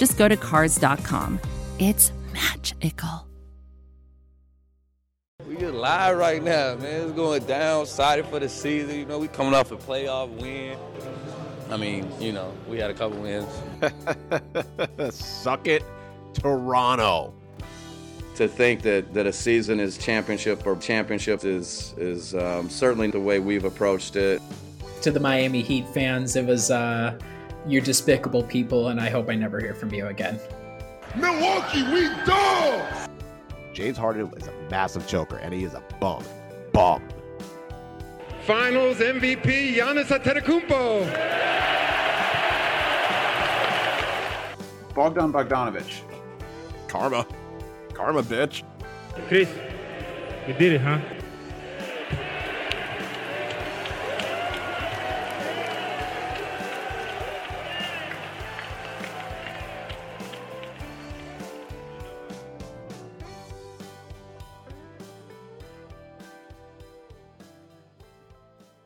just go to Cars.com. It's magical. We get live right now, man. It's going down. Excited for the season. You know, we coming off a playoff win. I mean, you know, we had a couple wins. Suck it, Toronto. To think that, that a season is championship or championship is is um, certainly the way we've approached it. To the Miami Heat fans, it was uh, you're despicable people, and I hope I never hear from you again. Milwaukee, we dogs. James Harden is a massive choker, and he is a bum. Bum. Finals MVP Giannis Antetokounmpo. Bogdan Bogdanovich. Karma. Karma, bitch. Chris, you did it, huh?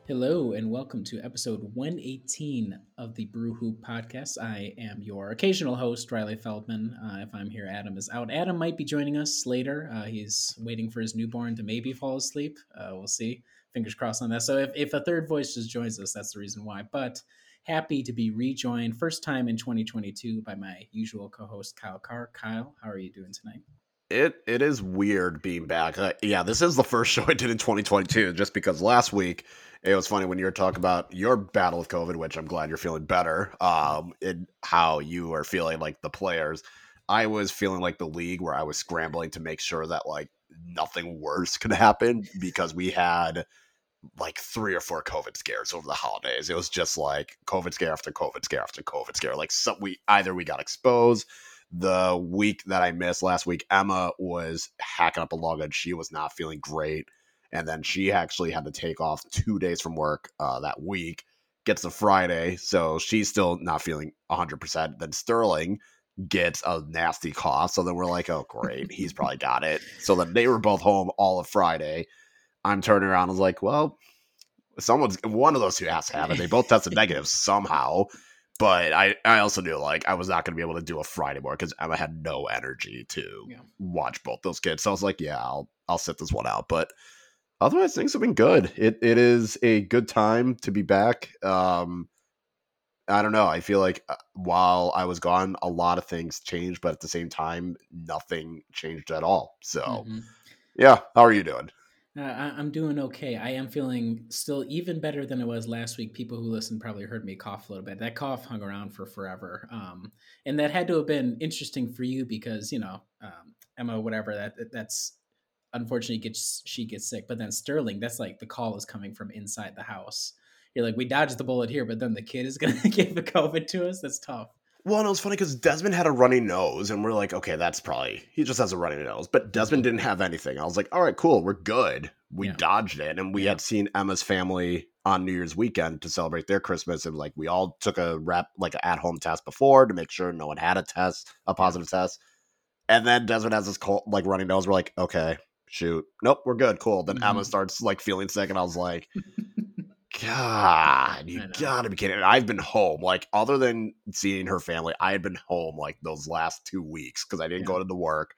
Hello, and welcome to episode 118 of the Brew Hoop podcast. I am your occasional host, Riley Feldman. Uh, if I'm here, Adam is out. Adam might be joining us later. Uh, he's waiting for his newborn to maybe fall asleep. Uh, we'll see. Fingers crossed on that. So if, if a third voice just joins us, that's the reason why. But happy to be rejoined, first time in 2022, by my usual co host, Kyle Carr. Kyle, how are you doing tonight? It it is weird being back. Uh, yeah, this is the first show I did in 2022, just because last week it was funny when you were talking about your battle with COVID, which I'm glad you're feeling better. Um, and how you are feeling like the players. I was feeling like the league where I was scrambling to make sure that like nothing worse could happen because we had like three or four COVID scares over the holidays. It was just like COVID scare after COVID scare after COVID scare. Like some we either we got exposed the week that I missed last week, Emma was hacking up a log and she was not feeling great. And then she actually had to take off two days from work uh, that week, gets to Friday. So she's still not feeling 100%. Then Sterling gets a nasty cough. So then we're like, oh, great. He's probably got it. So then they were both home all of Friday. I'm turning around and was like, well, someone's one of those two has to have it. They both tested negative somehow. But I, I also knew like I was not going to be able to do a Friday more because Emma had no energy to Yeah. watch both those kids. So I was like, yeah, I'll I'll sit this one out. But otherwise, things have been good. It it is a good time to be back. Um, I don't know. I feel like uh, while I was gone, a lot of things changed, but at the same time, nothing changed at all. So Mhm. yeah, how are you doing? Uh, I, I'm doing okay. I am feeling still even better than I was last week. People who listened probably heard me cough a little bit. That cough hung around for forever, um, and that had to have been interesting for you because you know um, Emma, whatever that- that's unfortunately gets she gets sick. But then Sterling, that's like the call is coming from inside the house. You're like, we dodged the bullet here, but then the kid is gonna give the COVID to us. That's tough. Well, and it was funny because Desmond had a runny nose, and we're like, okay, that's probably he just has a runny nose. But Desmond didn't have anything. I was like, all right, cool, we're good. We Yeah. dodged it, and we had seen Emma's family on New Year's weekend to celebrate their Christmas, and like we all took a rep like an at home test before to make sure no one had a test, a positive test. And then Desmond has this cold, like runny nose. We're like, okay, shoot, nope, we're good, cool. Then Emma Mhm. starts like feeling sick, and I was like. God, you gotta be kidding. And I've been home, like, other than seeing her family, I had been home like those last two weeks because I didn't go to the work.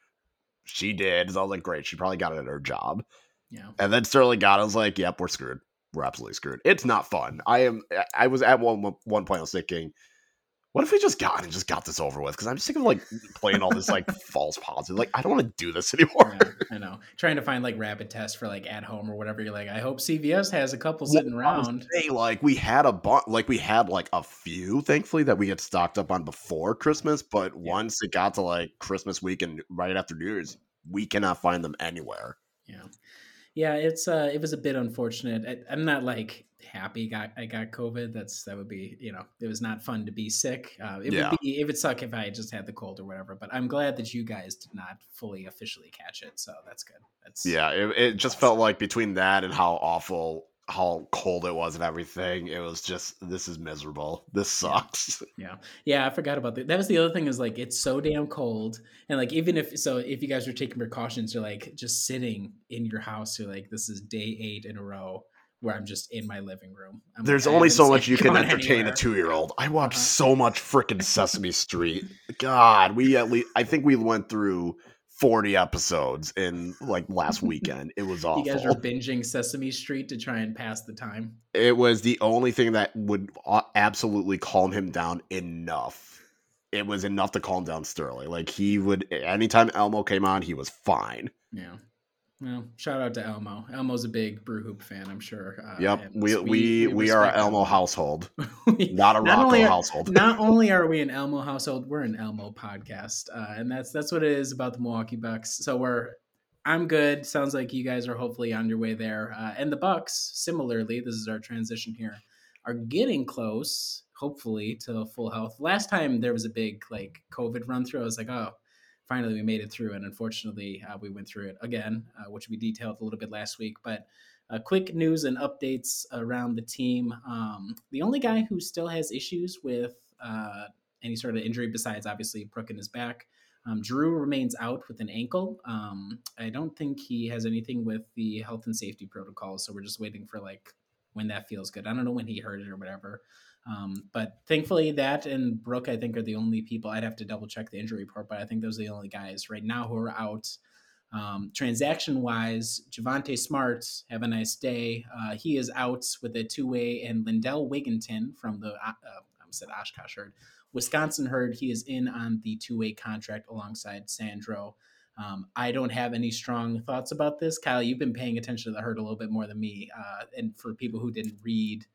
She did. So I was like, great. She probably got it at her job. Yeah. And then Sterling got it. I was like, yep, we're screwed. We're absolutely screwed. It's not fun. I am, I was at one, one point, I was thinking, what if we just got and just got this over with? Because I'm sick of like playing all this like false positive. Like, I don't want to do this anymore. Yeah, I know. Trying to find like rapid tests for like at home or whatever. You're like, I hope CVS has a couple sitting Well, around. saying, like we had a bunch, like we had like a few, thankfully, that we had stocked up on before Christmas. But once it got to like Christmas week and right after New Year's, we cannot find them anywhere. Yeah. Yeah, it's uh, it was a bit unfortunate. I, I'm not like happy got I got COVID. That's that would be you know it was not fun to be sick. Uh, it Yeah. would be it would suck if I just had the cold or whatever. But I'm glad that you guys did not fully officially catch it. So that's good. That's Yeah, it, it just felt like between that and how awful, how cold it was and everything, it was just this is miserable. This sucks. Yeah. Yeah, I forgot about that. That was the other thing is like it's so damn cold. And like even if so if you guys are taking precautions, you're like just sitting in your house, you're like, this is day eight in a row where I'm just in my living room. I'm There's I only so much you can entertain anywhere. a two year old. I watched Uh-huh. so much freaking Sesame Street. God, we at least I think we went through 40 episodes in like last weekend. It was awful. You guys are binging Sesame Street to try and pass the time. it was the only thing that would absolutely calm him down enough. It was enough to calm down Sterling. Like he would anytime Elmo came on, he was fine. Yeah. Well, shout out to Elmo. Elmo's a big Brew Hoop fan, I'm sure. Uh, Yep, and we we we, are an Elmo household, We- not a Rocco are- household. not only are we an Elmo household, we're an Elmo podcast, uh, and that's that's what it is about the Milwaukee Bucks. So we're, I'm good. Sounds like you guys are hopefully on your way there, uh, and the Bucks, similarly, this is our transition here, are getting close, hopefully, to full health. Last time there was a big like COVID run through, I was like, oh, finally we made it through, and unfortunately uh, we went through it again, uh, which we detailed a little bit last week, but. Uh, quick news and updates around the team. Um, the only guy who still has issues with uh, any sort of injury, besides obviously Brook in his back, um, Jrue remains out with an ankle. Um, I don't think he has anything with the health and safety protocols, so we're just waiting for like when that feels good. I don't know when he heard it or whatever. Um, but thankfully, that and Brook, I think, are the only people. I'd have to double check the injury report, but I think those are the only guys right now who are out. Um, transaction wise, Javonte Smart, have a nice day. Uh, he is out with a two way, and Lindell Wigginton from the, uh, I said Oshkosh herd, Wisconsin herd, he is in on the two way contract alongside Sandro. Um, I don't have any strong thoughts about this. Kyle, you've been paying attention to the herd a little bit more than me. Uh, and for people who didn't read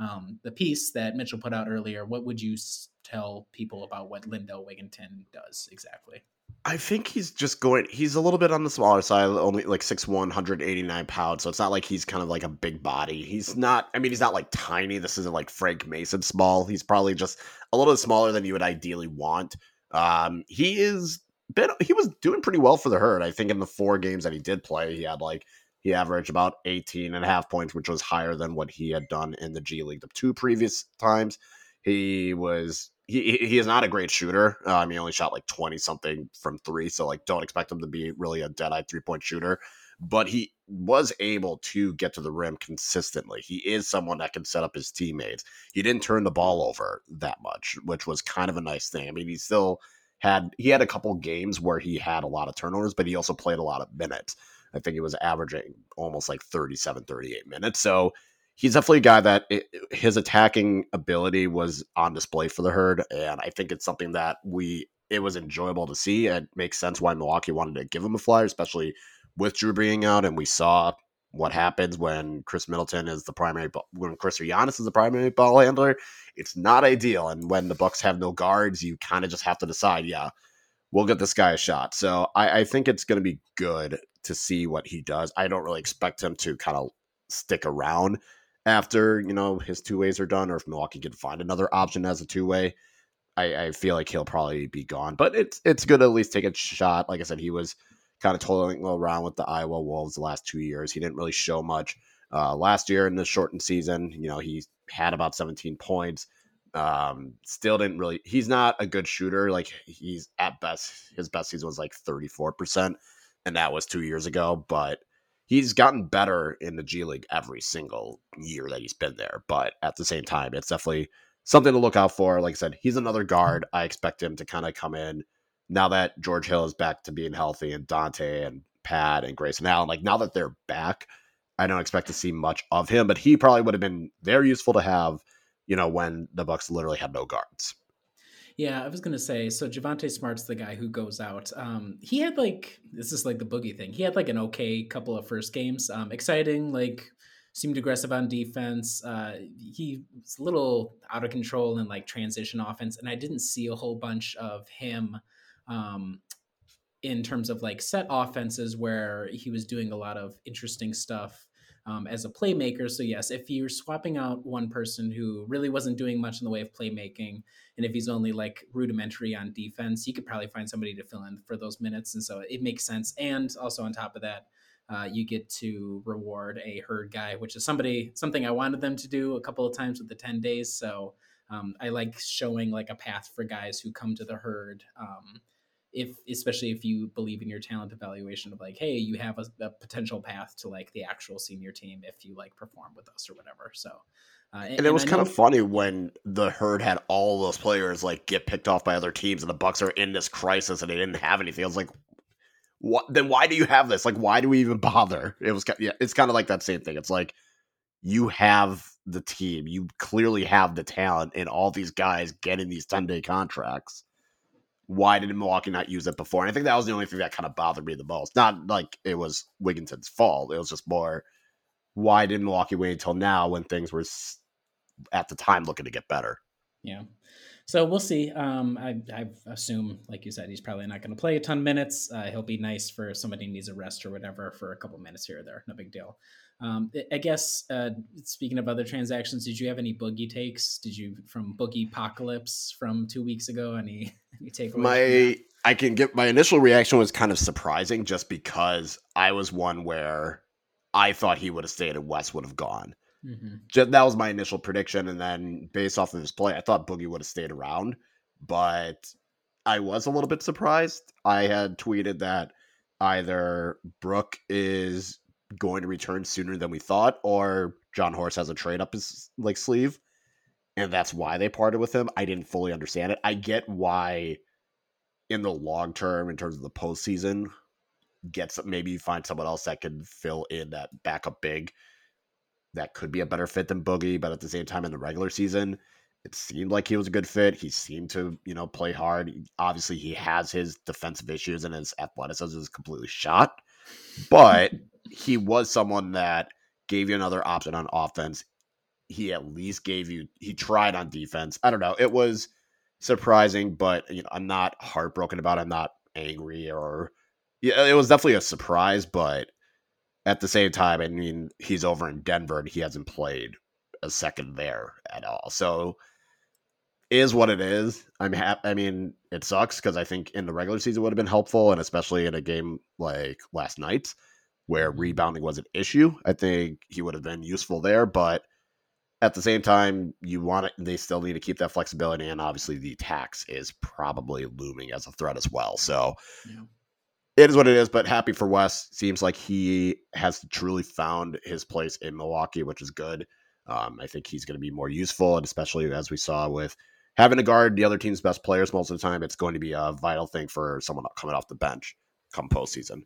um, the piece that Mitchell put out earlier, what would you tell people about what Lindell Wigginton does exactly? I think he's just going. He's a little bit on the smaller side, only like 6'1", 189 pounds. So it's not like he's kind of like a big body. He's not. I mean, he's not like tiny. This isn't like Frank Mason small. He's probably just a little smaller than you would ideally want. Um, he is been. He was doing pretty well for the herd. I think in the four games that he did play, he had like he averaged about 18 and a half points, which was higher than what he had done in the G League the two previous times. He was he he is not a great shooter. Um, he only shot like twenty something from three, so like don't expect him to be really a dead eye three point shooter. But he was able to get to the rim consistently. He is someone that can set up his teammates. He didn't turn the ball over that much, which was kind of a nice thing. I mean, he still had he had a couple games where he had a lot of turnovers, but he also played a lot of minutes. I think he was averaging almost like 37, 38 minutes. So he's definitely a guy that it, his attacking ability was on display for the herd, and I think it's something that we it was enjoyable to see. It makes sense why Milwaukee wanted to give him a flyer, especially with Jrue being out, and we saw what happens when Khris Middleton is the primary when Chris Giannis is the primary ball handler. It's not ideal, and when the Bucks have no guards, you kind of just have to decide, yeah, we'll get this guy a shot. So I, I think it's going to be good to see what he does. I don't really expect him to kind of stick around after you know his two ways are done, or if Milwaukee can find another option as a two way. I, I feel like he'll probably be gone, but it's it's good to at least take a shot. Like I said, he was kind of toiling around with the Iowa Wolves the last two years. He didn't really show much uh, last year in the shortened season. You know, he had about 17 points. Um, still didn't really. He's not a good shooter. Like he's at best, his best season was like 34 percent, and that was two years ago. But he's gotten better in the G League every single year that he's been there. But at the same time, it's definitely something to look out for. Like I said, he's another guard. I expect him to kind of come in now that George Hill is back to being healthy and Donte and Pat and Grayson Allen. Like now that they're back, I don't expect to see much of him, but he probably would have been very useful to have, you know, when the Bucks literally had no guards. Yeah, I was gonna say. So Javonte Smart's the guy who goes out. Um, he had like this is like the boogie thing. He had like an okay couple of first games. Um, exciting, like seemed aggressive on defense. Uh, he was a little out of control in like transition offense, and I didn't see a whole bunch of him um, in terms of like set offenses where he was doing a lot of interesting stuff um, as a playmaker. So yes, if you're swapping out one person who really wasn't doing much in the way of playmaking, and if he's only like rudimentary on defense, you could probably find somebody to fill in for those minutes, and so it makes sense. And also on top of that, uh, you get to reward a herd guy, which is somebody something I wanted them to do a couple of times with the ten days. So um, I like showing like a path for guys who come to the herd. Um, if especially if you believe in your talent evaluation of like hey you have a, a, potential path to like the actual senior team if you like perform with us or whatever so uh, and, and, it was kind of funny when the herd had all those players like get picked off by other teams and the bucks are in this crisis and they didn't have anything. I was like what then why do you have this? Like why do we even bother? It was yeah it's kind of like that same thing. It's like you have the team. You clearly have the talent and all these guys getting these 10 day contracts why did Milwaukee not use it before? And I think that was the only thing that kind of bothered me the most. Not like it was Wigginton's fault. It was just more why did Milwaukee wait until now when things were at the time looking to get better? Yeah. So we'll see. Um, I, I assume, like you said, he's probably not going to play a ton of minutes. Uh, he'll be nice for somebody needs a rest or whatever for a couple minutes here or there. No big deal. Um, I guess uh, speaking of other transactions, did you have any boogie takes? Did you from boogie apocalypse from two weeks ago? Any any takeaways? My I can get my initial reaction was kind of surprising, just because I was one where I thought he would have stayed and Wes would have gone. Mm-hmm. Just, that was my initial prediction, and then based off of his play, I thought Boogie would have stayed around, but I was a little bit surprised. I had tweeted that either Brook is going to return sooner than we thought, or Jon Horst has a trade up his like sleeve, and that's why they parted with him. I didn't fully understand it. I get why, in the long term, in terms of the postseason, gets maybe you find someone else that can fill in that backup big. That could be a better fit than Boogie, but at the same time, in the regular season, it seemed like he was a good fit. He seemed to, you know, play hard. Obviously, he has his defensive issues and his athleticism is completely shot. But he was someone that gave you another option on offense. He at least gave you he tried on defense. I don't know. It was surprising, but you know, I'm not heartbroken about it. I'm not angry or yeah, it was definitely a surprise, but at the same time, I mean, he's over in Denver and he hasn't played a second there at all. So is what it is. I'm happy. I mean, it sucks because I think in the regular season would have been helpful, and especially in a game like last night where rebounding was an issue. I think he would have been useful there, but at the same time, you want it. They still need to keep that flexibility, and obviously, the tax is probably looming as a threat as well. So. Yeah. It is what it is, but happy for Wes. Seems like he has truly found his place in Milwaukee, which is good. Um, I think he's going to be more useful, and especially as we saw with having to guard the other team's best players most of the time, it's going to be a vital thing for someone coming off the bench come postseason.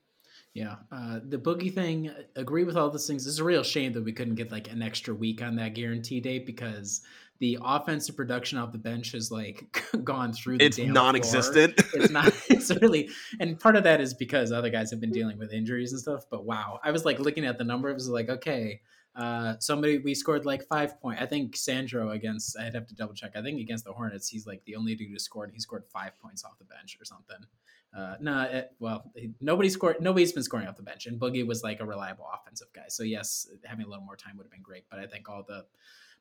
Yeah, uh, the boogie thing. Agree with all those things. It's a real shame that we couldn't get like an extra week on that guarantee date because the offensive production off the bench has like gone through. The it's non-existent. Floor. It's not. It's really, and part of that is because other guys have been dealing with injuries and stuff. But wow, I was like looking at the numbers, like okay, uh, somebody we scored like five point. I think Sandro against. I'd have to double check. I think against the Hornets, he's like the only dude who scored. He scored five points off the bench or something. Uh, no, nah, well, nobody scored. Nobody's been scoring off the bench, and Boogie was like a reliable offensive guy. So yes, having a little more time would have been great. But I think all the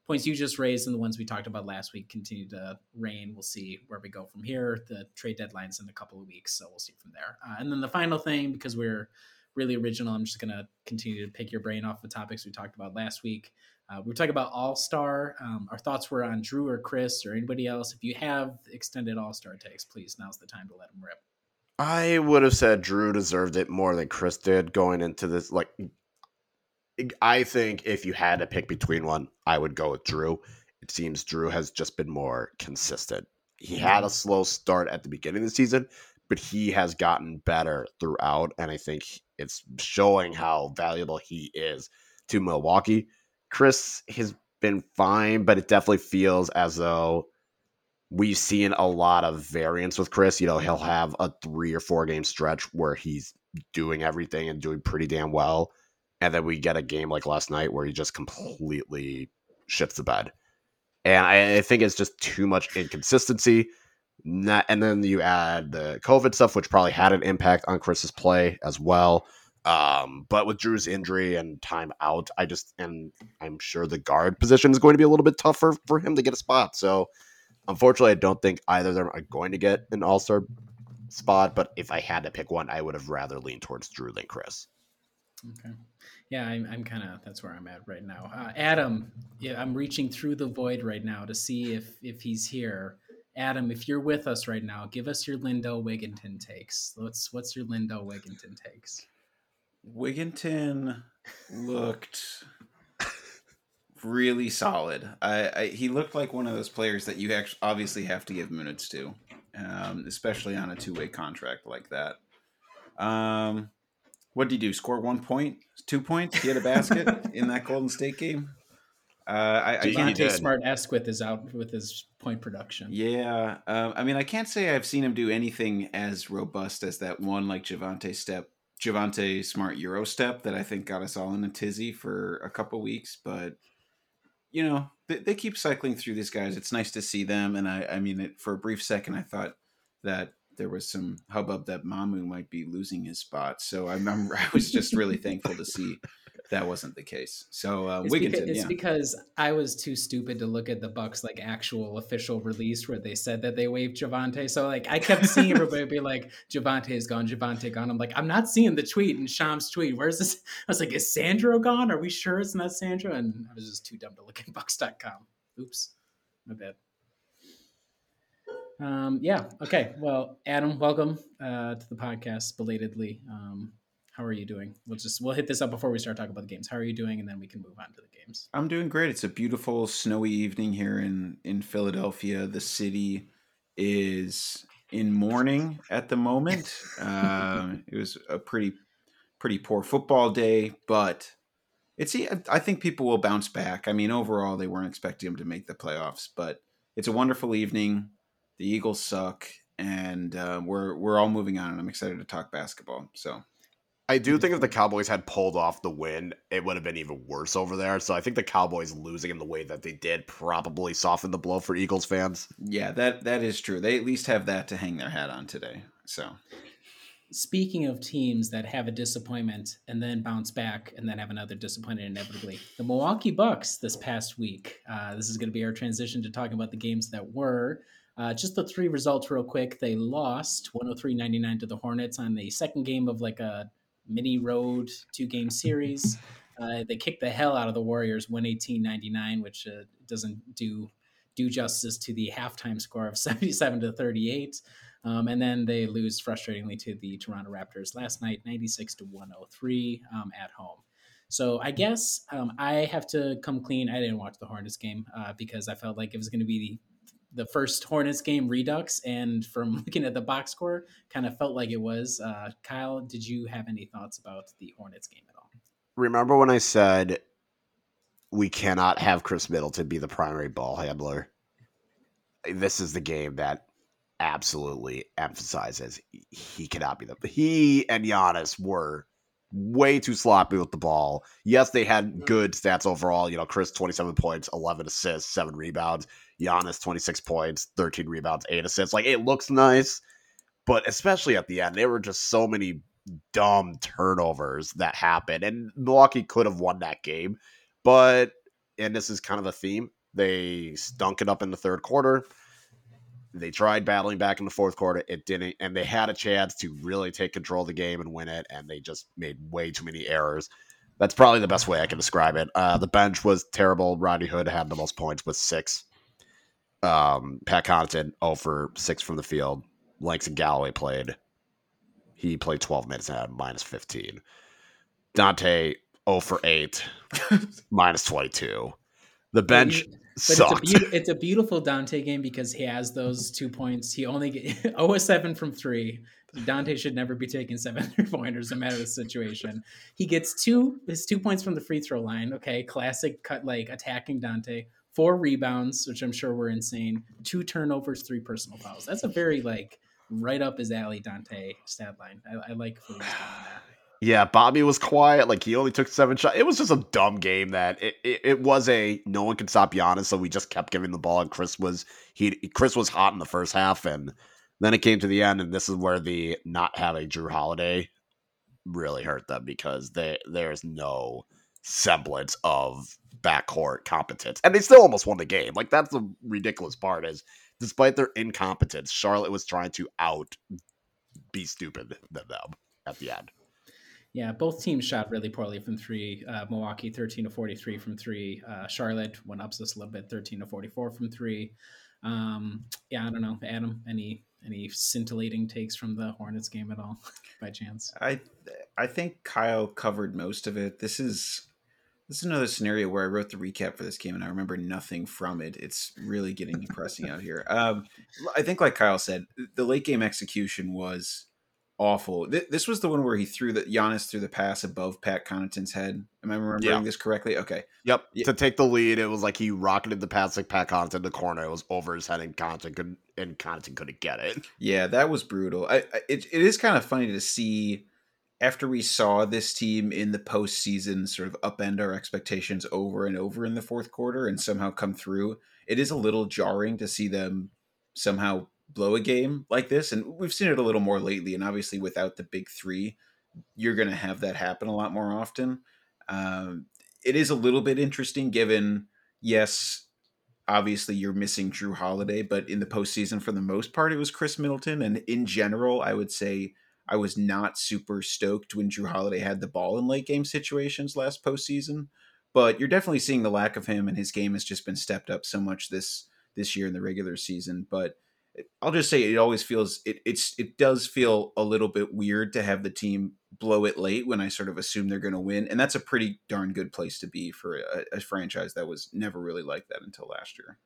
points you just raised and the ones we talked about last week continue to rain. We'll see where we go from here. The trade deadline's in a couple of weeks, so we'll see from there. Uh, and then the final thing, because we're really original, I'm just gonna continue to pick your brain off the topics we talked about last week. Uh, we were talking about All Star. Um, our thoughts were on Jrue or Chris or anybody else. If you have extended All Star takes, please now's the time to let them rip. I would have said Jrue deserved it more than Chris did going into this. Like, I think if you had to pick between one, I would go with Jrue. It seems Jrue has just been more consistent. He had a slow start at the beginning of the season, but he has gotten better throughout. And I think it's showing how valuable he is to Milwaukee. Chris has been fine, but it definitely feels as though we've seen a lot of variance with Chris. You know, he'll have a three or four game stretch where he's doing everything and doing pretty damn well. And then we get a game like last night where he just completely shits the bed. And I, I think it's just too much inconsistency. Not, and then you add the COVID stuff, which probably had an impact on Chris's play as well. Um, but with Jrue's injury and time out, I just and I'm sure the guard position is going to be a little bit tougher for him to get a spot. So unfortunately, I don't think either of them are going to get an All Star spot. But if I had to pick one, I would have rather leaned towards Drew than Chris. Okay. Yeah, I'm, I'm kind of that's where I'm at right now. Uh, Adam, yeah, I'm reaching through the void right now to see if if he's here. Adam, if you're with us right now, give us your Lindell Wigginton takes. What's what's your Lindell Wigginton takes? Wigginton looked really solid. I, I, he looked like one of those players that you actually obviously have to give minutes to, um, especially on a two way contract like that. Um, what did he do? Score one point, two points? He had a basket in that Golden State game. Uh, I, I Javonte Smart esque with his out with his point production. Yeah, uh, I mean, I can't say I've seen him do anything as robust as that one like Javonte step, Javonte Smart Euro step that I think got us all in a tizzy for a couple weeks. But you know, they, they keep cycling through these guys. It's nice to see them, and I, I mean, it, for a brief second, I thought that there was some hubbub that Mamu might be losing his spot. So I remember I was just really thankful to see that wasn't the case. So uh, it's, Wigginton, because, it's yeah. because I was too stupid to look at the Bucks like actual official release where they said that they waived Javonte. So like I kept seeing everybody be like Javonte is gone, Javonte gone. I'm like I'm not seeing the tweet and Shams' tweet. Where's this? I was like, is Sandro gone? Are we sure it's not Sandro? And I was just too dumb to look at Bucks.com. Oops, my bad. Um, yeah. Okay. Well, Adam, welcome uh, to the podcast belatedly. Um, how are you doing? We'll just we'll hit this up before we start talking about the games. How are you doing, and then we can move on to the games. I'm doing great. It's a beautiful snowy evening here in in Philadelphia. The city is in mourning at the moment. uh, it was a pretty pretty poor football day, but it's I think people will bounce back. I mean, overall, they weren't expecting them to make the playoffs, but it's a wonderful evening. The Eagles suck, and uh, we're we're all moving on. And I'm excited to talk basketball. So I do think if the Cowboys had pulled off the win, it would have been even worse over there. So I think the Cowboys losing in the way that they did probably softened the blow for Eagles fans. Yeah, that that is true. They at least have that to hang their hat on today. So speaking of teams that have a disappointment and then bounce back and then have another disappointment inevitably, the Milwaukee Bucks this past week. Uh, this is going to be our transition to talking about the games that were. Uh, just the three results, real quick. They lost 103 99 to the Hornets on the second game of like a mini road two game series. Uh, they kicked the hell out of the Warriors 118 99, which uh, doesn't do do justice to the halftime score of 77 to 38. Um, and then they lose frustratingly to the Toronto Raptors last night, 96 to 103 um, at home. So I guess um, I have to come clean. I didn't watch the Hornets game uh, because I felt like it was going to be the, the first Hornets game redux. And from looking at the box score, kind of felt like it was. Uh, Kyle, did you have any thoughts about the Hornets game at all? Remember when I said we cannot have Khris Middleton be the primary ball handler? This is the game that absolutely emphasizes he cannot be the he and Giannis were way too sloppy with the ball. Yes, they had mm-hmm. good stats overall. You know, Chris 27 points, 11 assists, 7 rebounds. Giannis 26 points, 13 rebounds, 8 assists. Like it looks nice, but especially at the end, there were just so many dumb turnovers that happened and Milwaukee could have won that game. But and this is kind of a theme. They stunk it up in the third quarter they tried battling back in the fourth quarter. It didn't, and they had a chance to really take control of the game and win it, and they just made way too many errors. That's probably the best way I can describe it. Uh, the bench was terrible. Rodney Hood had the most points with six. Um, Pat Connaughton, 0 for 6 from the field. Langston Galloway played. He played 12 minutes and had minus 15. Donte, 0 for 8, minus 22. The bench but it's a, be- it's a, beautiful Donte game because he has those two points. He only get 0 7 from three. Donte should never be taking seven three pointers no matter the situation. He gets two his two points from the free throw line. Okay, classic cut like attacking Donte. Four rebounds, which I'm sure were insane. Two turnovers, three personal fouls. That's a very like right up his alley Donte stat line. I, I like Yeah, Bobby was quiet. Like he only took seven shots. It was just a dumb game that it, it, it was a no one could stop Giannis, so we just kept giving the ball. And Chris was he Chris was hot in the first half, and then it came to the end, and this is where the not having Jrue Holiday really hurt them because they there's no semblance of backcourt competence, and they still almost won the game. Like that's the ridiculous part is, despite their incompetence, Charlotte was trying to out be stupid than them at the end. Yeah, both teams shot really poorly from three. Uh, Milwaukee, 13 to 43 from three. Uh, Charlotte went up just a little bit, 13 to 44 from three. Um, yeah, I don't know. Adam, any any scintillating takes from the Hornets game at all, by chance? I I think Kyle covered most of it. This is this is another scenario where I wrote the recap for this game and I remember nothing from it. It's really getting depressing out here. Um, I think, like Kyle said, the late game execution was awful. Th- this was the one where he threw the Giannis threw the pass above Pat Connaughton's head. Am I remembering Yeah. this correctly? Okay. Yep. Yeah. To take the lead, it was like he rocketed the pass like Pat Connaughton in the corner. It was over his head, and Connaughton couldn't and Connaughton couldn't get it. Yeah, that was brutal. I, I it, it is kind of funny to see after we saw this team in the postseason sort of upend our expectations over and over in the fourth quarter and somehow come through. It is a little jarring to see them somehow blow a game like this, and we've seen it a little more lately. And obviously, without the big three, you're going to have that happen a lot more often. Um, it is a little bit interesting, given yes, obviously you're missing Jrue Holiday, but in the postseason, for the most part, it was Khris Middleton. And in general, I would say I was not super stoked when Jrue Holiday had the ball in late game situations last postseason. But you're definitely seeing the lack of him, and his game has just been stepped up so much this this year in the regular season. But I'll just say it always feels it it's it does feel a little bit weird to have the team blow it late when I sort of assume they're going to win, and that's a pretty darn good place to be for a, a franchise that was never really like that until last year.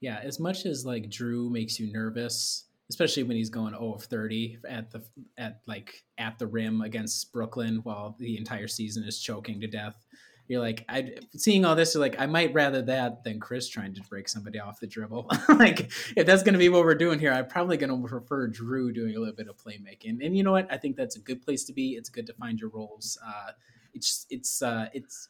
Yeah, as much as like Jrue makes you nervous, especially when he's going 0 of 30 at the at like at the rim against Brooklyn while the entire season is choking to death. You're like, I seeing all this, you're like, I might rather that than Chris trying to break somebody off the dribble. like, if that's going to be what we're doing here, I'm probably going to prefer Jrue doing a little bit of playmaking. And you know what? I think that's a good place to be. It's good to find your roles. Uh, it's it's uh, it's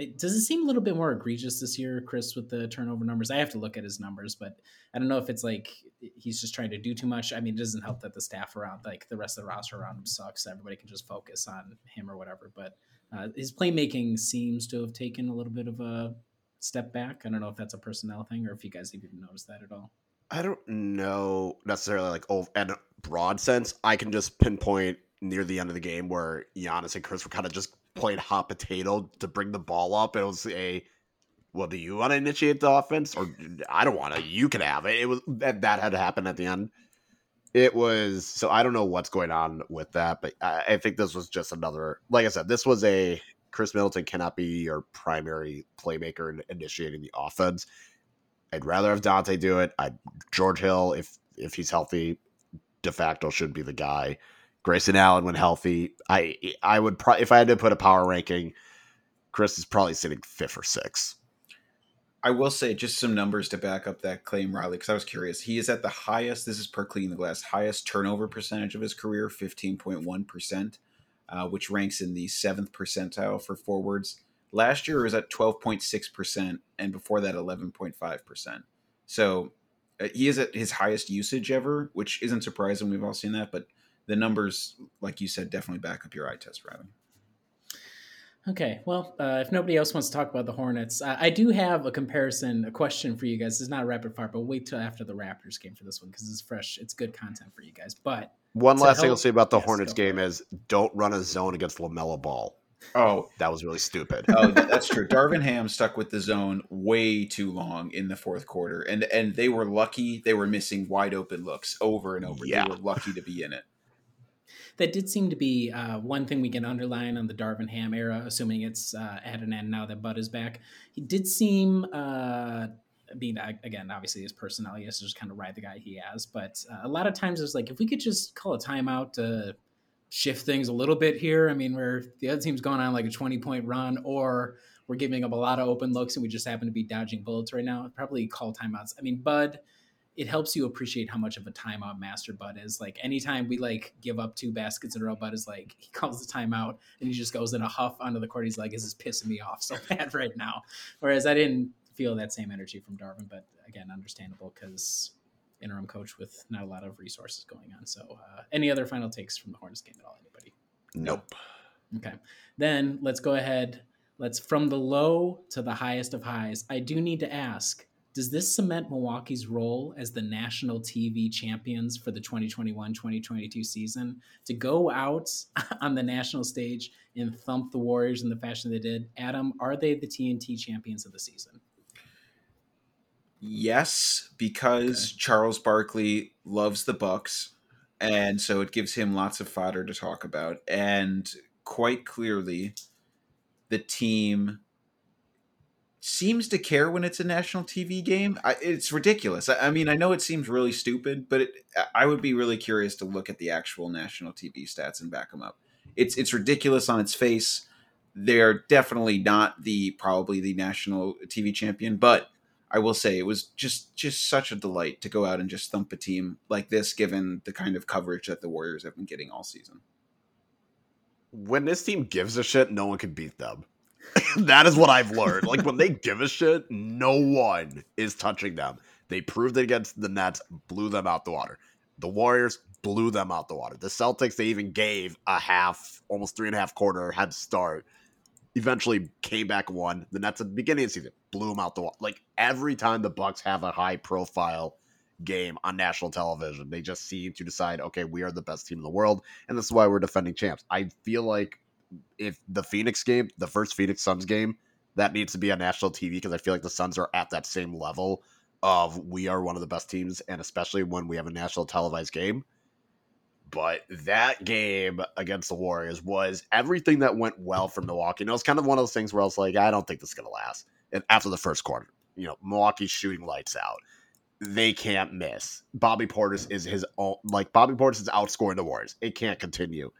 it, does it seem a little bit more egregious this year, Chris, with the turnover numbers? I have to look at his numbers, but I don't know if it's like he's just trying to do too much. I mean, it doesn't help that the staff around, like the rest of the roster around him, sucks. Everybody can just focus on him or whatever. But uh, his playmaking seems to have taken a little bit of a step back. I don't know if that's a personnel thing or if you guys even noticed that at all. I don't know necessarily like oh, in a broad sense. I can just pinpoint near the end of the game where Giannis and Chris were kind of just playing hot potato to bring the ball up. It was a well, do you want to initiate the offense or I don't want to? You can have it. It was that that had to happen at the end. It was so I don't know what's going on with that, but I, I think this was just another. Like I said, this was a Khris Middleton cannot be your primary playmaker in initiating the offense. I'd rather have Donte do it. I George Hill, if if he's healthy, de facto should be the guy. Grayson Allen, when healthy, I I would pro- if I had to put a power ranking, Chris is probably sitting fifth or sixth. I will say just some numbers to back up that claim, Riley, because I was curious. He is at the highest, this is per clean the glass, highest turnover percentage of his career, 15.1%, uh, which ranks in the seventh percentile for forwards. Last year was at 12.6%, and before that, 11.5%. So uh, he is at his highest usage ever, which isn't surprising. We've all seen that, but the numbers, like you said, definitely back up your eye test, Riley. Okay, well, uh, if nobody else wants to talk about the Hornets, uh, I do have a comparison, a question for you guys. It's not a rapid fire, but wait till after the Raptors game for this one because it's fresh. It's good content for you guys. But One To last thing I'll say about the yes, Hornets go for game it. is don't run a zone against LaMelo Ball. Oh, That was really stupid. oh, that's true. Darvin Ham stuck with the zone way too long in the fourth quarter, and and they were lucky. They were missing wide open looks over and over. Yeah. They were lucky to be in it. That did seem to be uh, one thing we can underline on the Darvin Ham era, assuming it's uh, at an end now that Bud is back. He did seem, uh, mean, again, obviously his personality is to just kind of ride the guy he has, but uh, a lot of times it's like if we could just call a timeout to shift things a little bit here. I mean, where the other team's going on like a twenty point run, or we're giving up a lot of open looks and we just happen to be dodging bullets right now. Probably call timeouts. I mean, Bud it helps you appreciate how much of a timeout master Bud is. Like anytime we like give up two baskets in a row, Bud is like he calls the timeout and he just goes in a huff onto the court. He's like, "This is pissing me off so bad right now." Whereas I didn't feel that same energy from Darvin, but again, understandable because interim coach with not a lot of resources going on. So, uh, any other final takes from the Hornets game at all? Anybody? Nope. Okay. Then let's go ahead. Let's from the low to the highest of highs. I do need to ask does this cement Milwaukee's role as the national TV champions for the 2021 2022 season? To go out on the national stage and thump the Warriors in the fashion they did? Adam, are they the TNT champions of the season? Yes, because okay. Charles Barkley loves the Bucks, and so it gives him lots of fodder to talk about. And quite clearly, the team seems to care when it's a national TV game. I, it's ridiculous. I, I, mean, I know it seems really stupid, but it, I would be really curious to look at the actual national TV stats and back them up. It's it's ridiculous on its face. They're definitely not the probably the national TV champion, but I will say it was just just such a delight to go out and just thump a team like this, given the kind of coverage that the Warriors have been getting all season. When this team gives a shit, no one can beat them. that is what I've learned. Like when they give a shit, no one is touching them. They proved it against the Nets, blew them out the water. The Warriors blew them out the water. The Celtics, they even gave a half, almost three and a half quarter head start. Eventually came back one. The Nets at the beginning of the season blew them out the water. Like every time the Bucks have a high profile game on national television, they just seem to decide, okay, we are the best team in the world, and this is why we're defending champs. I feel like if the Phoenix game, the first Phoenix Suns game, that needs to be on national TV because I feel like the Suns are at that same level of we are one of the best teams, and especially when we have a national televised game. But that game against the Warriors was everything that went well for Milwaukee. And it was kind of one of those things where I was like, I don't think this is going to last. And after the first quarter, you know, Milwaukee's shooting lights out. They can't miss. Bobby Portis is his own, like, Bobby Portis is outscoring the Warriors. It can't continue.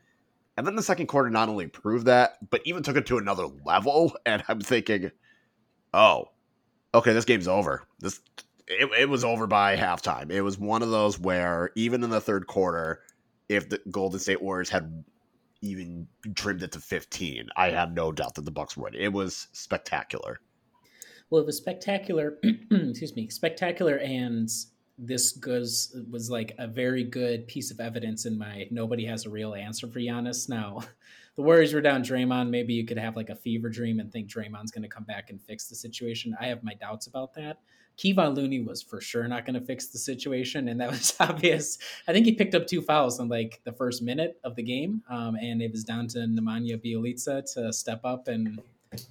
And then the second quarter not only proved that, but even took it to another level. And I'm thinking, oh, okay, this game's over. This it, it was over by halftime. It was one of those where even in the third quarter, if the Golden State Warriors had even trimmed it to 15, I had no doubt that the Bucks would. It was spectacular. Well, it was spectacular. excuse me, spectacular and this goes was like a very good piece of evidence in my nobody has a real answer for Giannis. Now, the Warriors were down Draymond. Maybe you could have like a fever dream and think Draymond's going to come back and fix the situation. I have my doubts about that. Kevon Looney was for sure not going to fix the situation, and that was obvious. I think he picked up two fouls in like the first minute of the game, um, and it was down to Nemanja Bjelica to step up and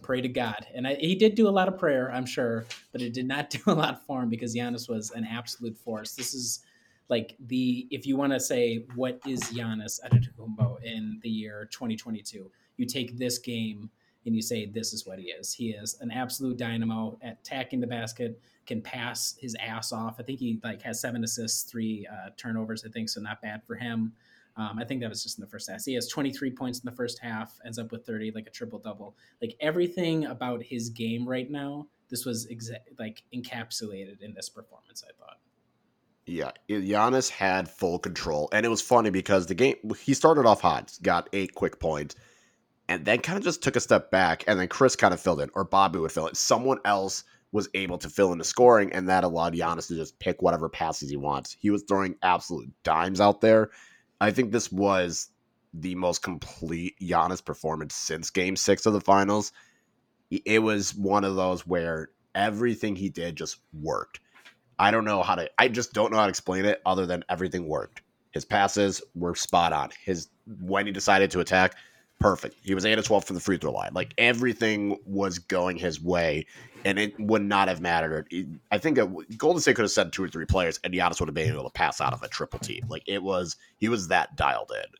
pray to God. And I, he did do a lot of prayer, I'm sure, but it did not do a lot for him because Giannis was an absolute force. This is like the if you want to say what is Giannis Antetokounmpo in the year 2022, you take this game and you say this is what he is. He is an absolute dynamo at attacking the basket, can pass his ass off. I think he like has seven assists, three uh, turnovers. I think so, not bad for him. Um, I think that was just in the first half. He has 23 points in the first half, ends up with 30, like a triple double. Like everything about his game right now, this was exa- like encapsulated in this performance. I thought. Yeah, Giannis had full control, and it was funny because the game he started off hot, got eight quick points, and then kind of just took a step back, and then Chris kind of filled in, or Bobby would fill in. Someone else was able to fill in the scoring, and that allowed Giannis to just pick whatever passes he wants. He was throwing absolute dimes out there, I think this was the most complete Giannis performance since game six of the finals. It was one of those where everything he did just worked. I don't know how to, I just don't know how to explain it other than everything worked. His passes were spot on. His, when he decided to attack, perfect. He was 8 of 12 from the free throw line. Like everything was going his way, and it would not have mattered. I think Golden State could have sent two or three players, and Giannis would have been able to pass out of a triple team. Like it was, he was that dialed in.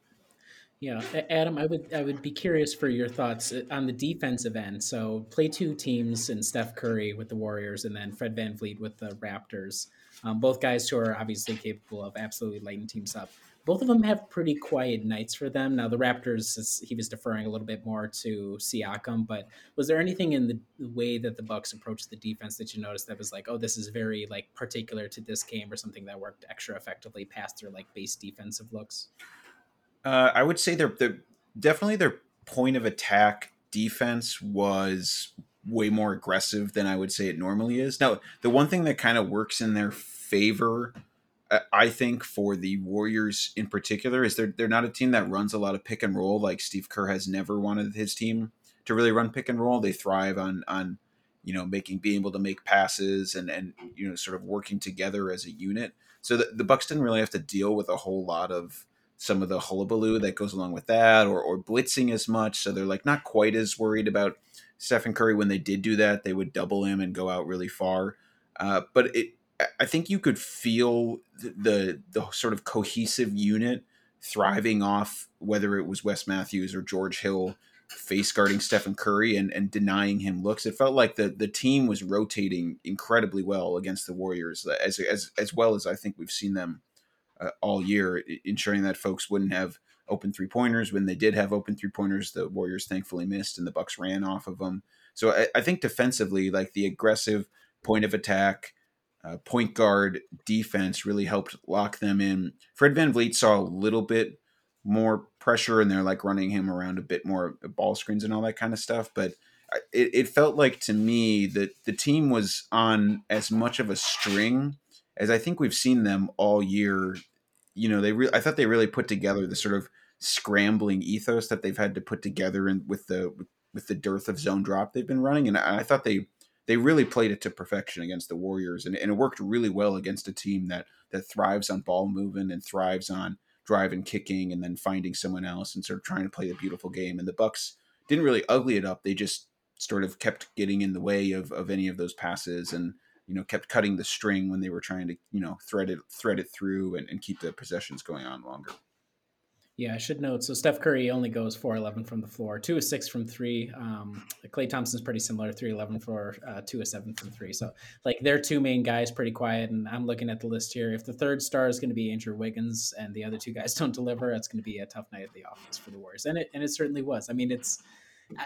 Yeah, Adam, I would I would be curious for your thoughts uh, on the defensive end. So play two teams and Steph Curry with the Warriors, and then Fred Van VanVleet with the Raptors. Um, both guys who are obviously capable of absolutely lighting teams up. Both of them have pretty quiet nights for them. Now the Raptors, he was deferring a little bit more to Siakam, but was there anything in the way that the Bucks approached the defense that you noticed that was like, oh, this is very like particular to this game, or something that worked extra effectively past their like base defensive looks? Uh, I would say they're, they're definitely their point of attack defense was way more aggressive than I would say it normally is. Now, the one thing that kind of works in their favor, I think, for the Warriors in particular, is they're they're not a team that runs a lot of pick and roll. Like Steve Kerr has never wanted his team to really run pick and roll. They thrive on on you know making being able to make passes and and you know sort of working together as a unit. So the, the Bucks didn't really have to deal with a whole lot of some of the hullabaloo that goes along with that or, or blitzing as much. So they're like not quite as worried about Stephen Curry. When they did do that, they would double him and go out really far. Uh, but it, I think you could feel the, the, sort of cohesive unit thriving off whether it was Wes Matthews or George Hill face guarding Stephen Curry and, and denying him looks. It felt like the, the team was rotating incredibly well against the Warriors as, as, as well as I think we've seen them uh, all year, ensuring that folks wouldn't have open three pointers. When they did have open three pointers, the Warriors thankfully missed, and the Bucks ran off of them. So I, I think defensively, like the aggressive point of attack, uh, point guard defense really helped lock them in. Fred Van VanVleet saw a little bit more pressure, and they're like running him around a bit more ball screens and all that kind of stuff. But it, it felt like to me that the team was on as much of a string as I think we've seen them all year you know they re- I thought they really put together the sort of scrambling ethos that they've had to put together in with the with the dearth of zone drop they've been running and I, I thought they they really played it to perfection against the Warriors and, and it worked really well against a team that that thrives on ball moving and thrives on driving kicking and then finding someone else and sort of trying to play a beautiful game and the Bucks didn't really ugly it up they just sort of kept getting in the way of, of any of those passes and you know kept cutting the string when they were trying to you know thread it thread it through and, and keep the possessions going on longer. Yeah, I should note. So Steph Curry only goes four eleven from the floor, two of six from three. Um, Klay Thompson's pretty similar, three eleven for uh, two of seven from three. So like their two main guys pretty quiet. And I'm looking at the list here. If the third star is going to be Andrew Wiggins and the other two guys don't deliver, it's going to be a tough night at the office for the Warriors. And it and it certainly was. I mean, it's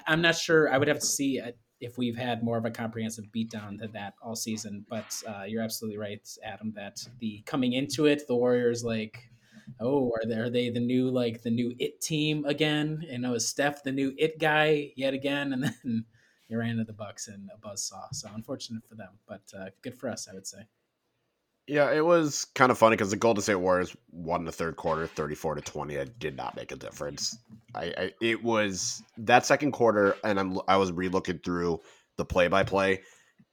I'm not sure. I would have to see if we've had more of a comprehensive beatdown to that all season. But uh, you're absolutely right, Adam, that the coming into it, the Warriors like, oh, are they, are they the new like the new it team again? And know, is Steph the new it guy yet again? And then you ran into the Bucks and a buzz saw. So unfortunate for them, but uh, good for us, I would say. Yeah, it was kind of funny because the Golden State Warriors won the third quarter, thirty-four to twenty. It did not make a difference. I, I it was that second quarter, and I'm I was relooking through the play-by-play,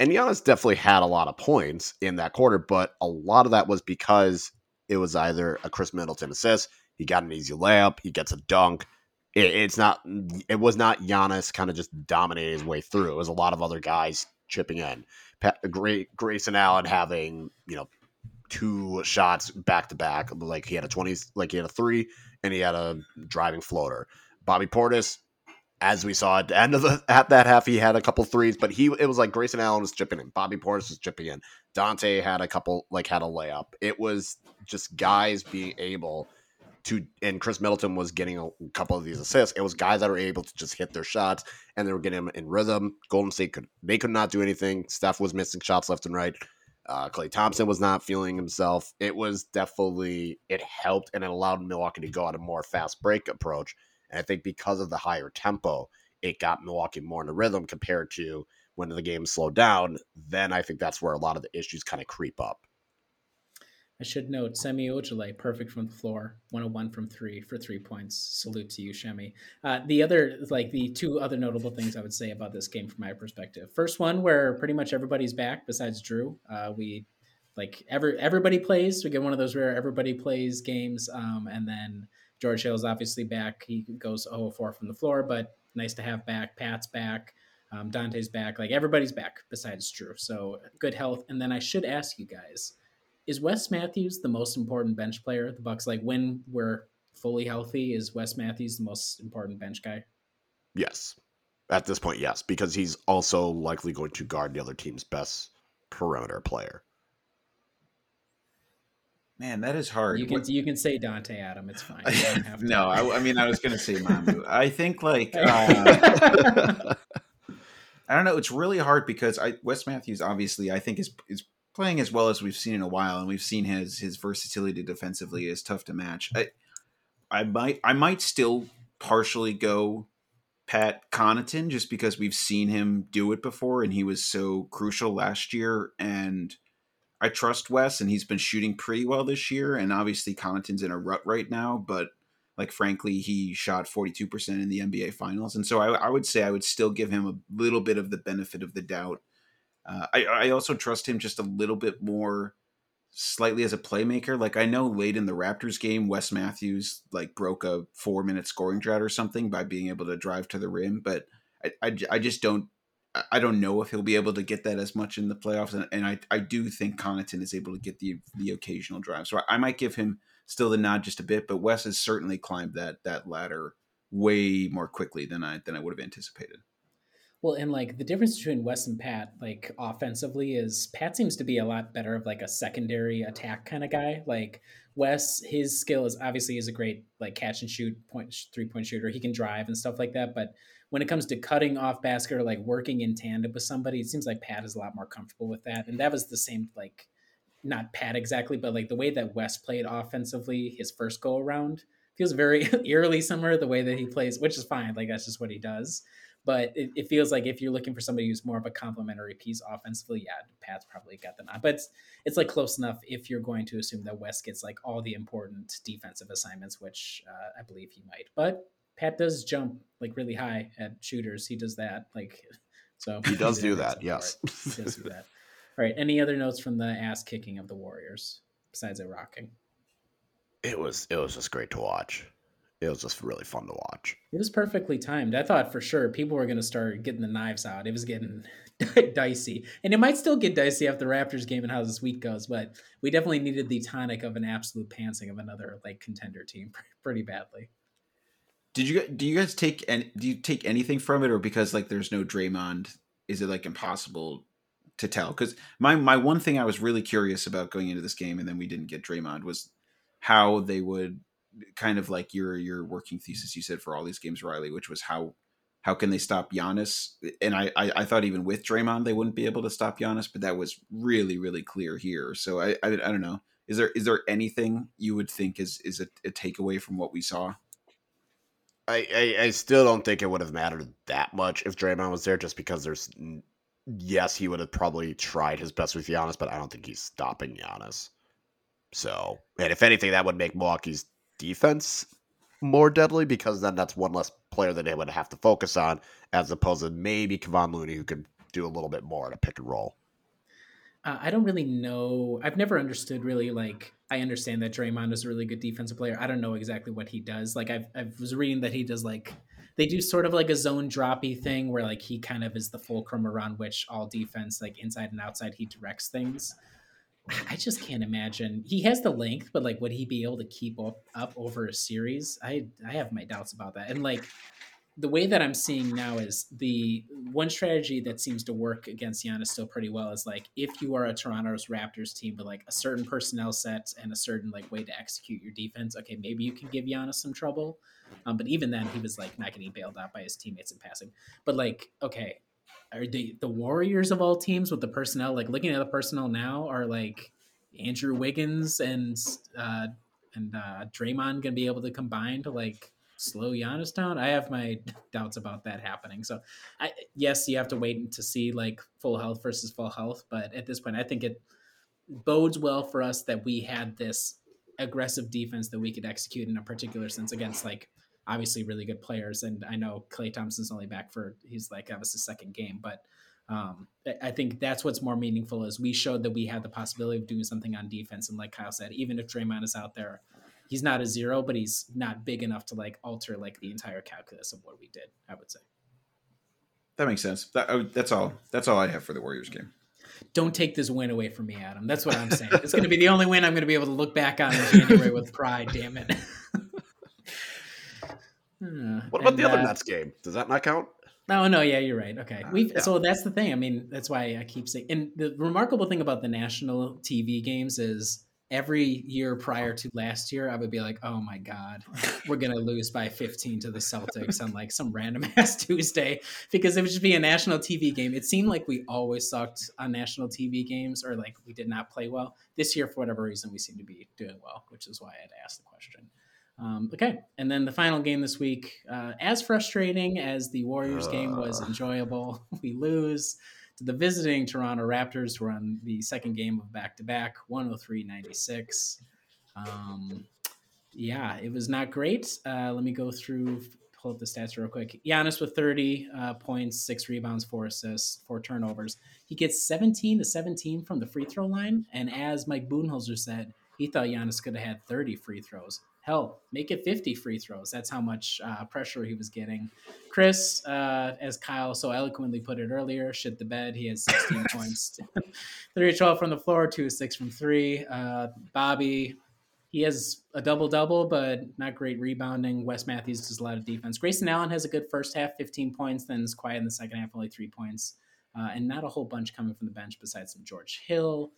and Giannis definitely had a lot of points in that quarter, but a lot of that was because it was either a Khris Middleton assist, he got an easy layup, he gets a dunk. It, it's not. It was not Giannis kind of just dominating his way through. It was a lot of other guys chipping in. Pat, great Grayson Allen having you know two shots back to back. Like he had a 20, like he had a three and he had a driving floater. Bobby Portis, as we saw at the end of the at that half, he had a couple threes, but he it was like Grayson Allen was chipping in. Bobby Portis was chipping in. Donte had a couple like had a layup. It was just guys being able to and Khris Middleton was getting a couple of these assists. It was guys that were able to just hit their shots and they were getting them in rhythm. Golden State could they could not do anything. Steph was missing shots left and right. Uh, Klay Thompson was not feeling himself. It was definitely it helped and it allowed Milwaukee to go on a more fast break approach. And I think because of the higher tempo, it got Milwaukee more in the rhythm compared to when the game slowed down. Then I think that's where a lot of the issues kind of creep up. I should note Semi Ojeleye, perfect from the floor, 101 from three for three points. Salute to you, Shemi. Uh, the other, like the two other notable things I would say about this game from my perspective. First one, where pretty much everybody's back besides Jrue. Uh, we like every everybody plays. We get one of those rare everybody plays games, um, and then George Hill's obviously back. He goes 0 4 from the floor, but nice to have back. Pat's back. Um, Donte's back. Like everybody's back besides Jrue. So good health. And then I should ask you guys is Wes Matthews the most important bench player? The Bucks like when we're fully healthy, is Wes Matthews the most important bench guy? Yes. At this point, yes, because he's also likely going to guard the other team's best perimeter player. Man, that is hard. You can What- you can say Donte Adam. It's fine. You don't have to. no, I, I mean I was going to say Mamu. I think like uh, I don't know. It's really hard because I Wes Matthews obviously I think is is playing as well as we've seen in a while, and we've seen his his versatility defensively is tough to match. I I might I might still partially go Pat Connaughton just because we've seen him do it before, and he was so crucial last year. And I trust Wes, and he's been shooting pretty well this year. And obviously Connaughton's in a rut right now, but like frankly, he shot forty two percent in the NBA Finals, and so I, I would say I would still give him a little bit of the benefit of the doubt. Uh, I, I also trust him just a little bit more, slightly as a playmaker. Like I know late in the Raptors game, Wes Matthews like broke a four minute scoring drought or something by being able to drive to the rim, but I, I, I just don't. I- I don't know if he'll be able to get that as much in the playoffs, and, and I, I do think Connaughton is able to get the the occasional drive. So I, I might give him still the nod just a bit, but Wes has certainly climbed that that ladder way more quickly than I than I would have anticipated. Well, and like the difference between Wes and Pat, like offensively, is Pat seems to be a lot better of like a secondary attack kind of guy. Like Wes, his skill is obviously is a great like catch and shoot point three point shooter. He can drive and stuff like that. But when it comes to cutting off basket or like working in tandem with somebody, it seems like Pat is a lot more comfortable with that. And that was the same like not Pat exactly, but like the way that West played offensively his first go around feels very eerily similar the way that he plays, which is fine. Like that's just what he does but it, it feels like if you're looking for somebody who's more of a complementary piece offensively, yeah, Pat's probably got the nod. But it's it's like close enough if you're going to assume that West gets like all the important defensive assignments, which uh, I believe he might. But Pat does jump like really high at shooters. He does that like so. He does do that, yes. He does do that. All right. Any other notes from the ass kicking of the Warriors besides it rocking? It was it was just great to watch. It was just really fun to watch. It was perfectly timed. I thought for sure people were going to start getting the knives out. It was getting dicey. And it might still get dicey after the Raptors game and how this week goes, but we definitely needed the tonic of an absolute pantsing of another like contender team pretty badly. Did you do you guys take and do you take anything from it, or because like there's no Draymond, is it like impossible to tell? Because my my one thing I was really curious about going into this game, and then we didn't get Draymond, was how they would kind of like your your working thesis you said for all these games, Riley, which was how how can they stop Giannis? And I, I I thought even with Draymond they wouldn't be able to stop Giannis, but that was really really clear here. So I I, I don't know. Is there is there anything you would think is is a, a takeaway from what we saw? I, I, I still don't think it would have mattered that much if Draymond was there, just because there's yes, he would have probably tried his best with Giannis, but I don't think he's stopping Giannis. So, and if anything, that would make Milwaukee's defense more deadly because then that's one less player that they would have to focus on, as opposed to maybe Kevon Looney, who could do a little bit more in a pick and roll. Uh, I don't really know. I've never understood really like I understand that Draymond is a really good defensive player. I don't know exactly what he does. Like I've I was reading that he does like they do sort of like a zone droppy thing where like he kind of is the fulcrum around which all defense like inside and outside he directs things. I just can't imagine. He has the length, but like would he be able to keep up, up over a series? I I have my doubts about that. And like the way that I'm seeing now is the one strategy that seems to work against Giannis still pretty well is like if you are a Toronto's Raptors team with like a certain personnel set and a certain like way to execute your defense, okay, maybe you can give Giannis some trouble. Um, but even then, he was like not getting bailed out by his teammates in passing. But like, okay, are the the Warriors of all teams with the personnel like looking at the personnel now are like Andrew Wiggins and uh, and uh, Draymond gonna be able to combine to like slow Giannis down? I have my doubts about that happening. So, I yes, you have to wait to see like full health versus full health, but at this point, I think it bodes well for us that we had this aggressive defense that we could execute in a particular sense against like obviously really good players. And I know Klay Thompson's only back for he's like that was his second game, but um, I think that's what's more meaningful is we showed that we had the possibility of doing something on defense. And like Kyle said, even if Draymond is out there, he's not a zero, but he's not big enough to like alter like the entire calculus of what we did. I would say. That makes sense. That, oh, that's all. That's all I have for the Warriors game. Don't take this win away from me, Adam. That's what I'm saying. it's going to be the only win I'm going to be able to look back on in January with pride. Damn it. Uh, What about and, the other uh, Nets game? Does that not count? No, no, yeah, you're right. Okay, we yeah. so that's the thing. I mean, that's why I keep saying. And the remarkable thing about the national TV games is every year prior to last year, I would be like, "Oh my god, we're gonna lose by 15 to the Celtics on like some random ass Tuesday," because it would just be a national TV game. It seemed like we always sucked on national TV games, or like we did not play well. This year, for whatever reason, we seem to be doing well, which is why I had asked the question. Um, okay, and then the final game this week, uh, as frustrating as the Warriors game was enjoyable, we lose to the visiting Toronto Raptors, who are on the second game of back to back, 103 96. Um, yeah, it was not great. Uh, let me go through, pull up the stats real quick. Giannis with 30 uh, points, six rebounds, four assists, four turnovers. He gets 17 to 17 from the free throw line. And as Mike Budenholzer said, he thought Giannis could have had 30 free throws hell, make it 50 free throws. That's how much uh, pressure he was getting. Khris, uh, as Kyle so eloquently put it earlier, shit the bed. He has 16 points, 3 12 from the floor, 2 6 from 3. Uh, Bobby, he has a double double, but not great rebounding. Wes Matthews does a lot of defense. Grayson Allen has a good first half, 15 points, then is quiet in the second half, only three points. Uh, and not a whole bunch coming from the bench besides some George Hill.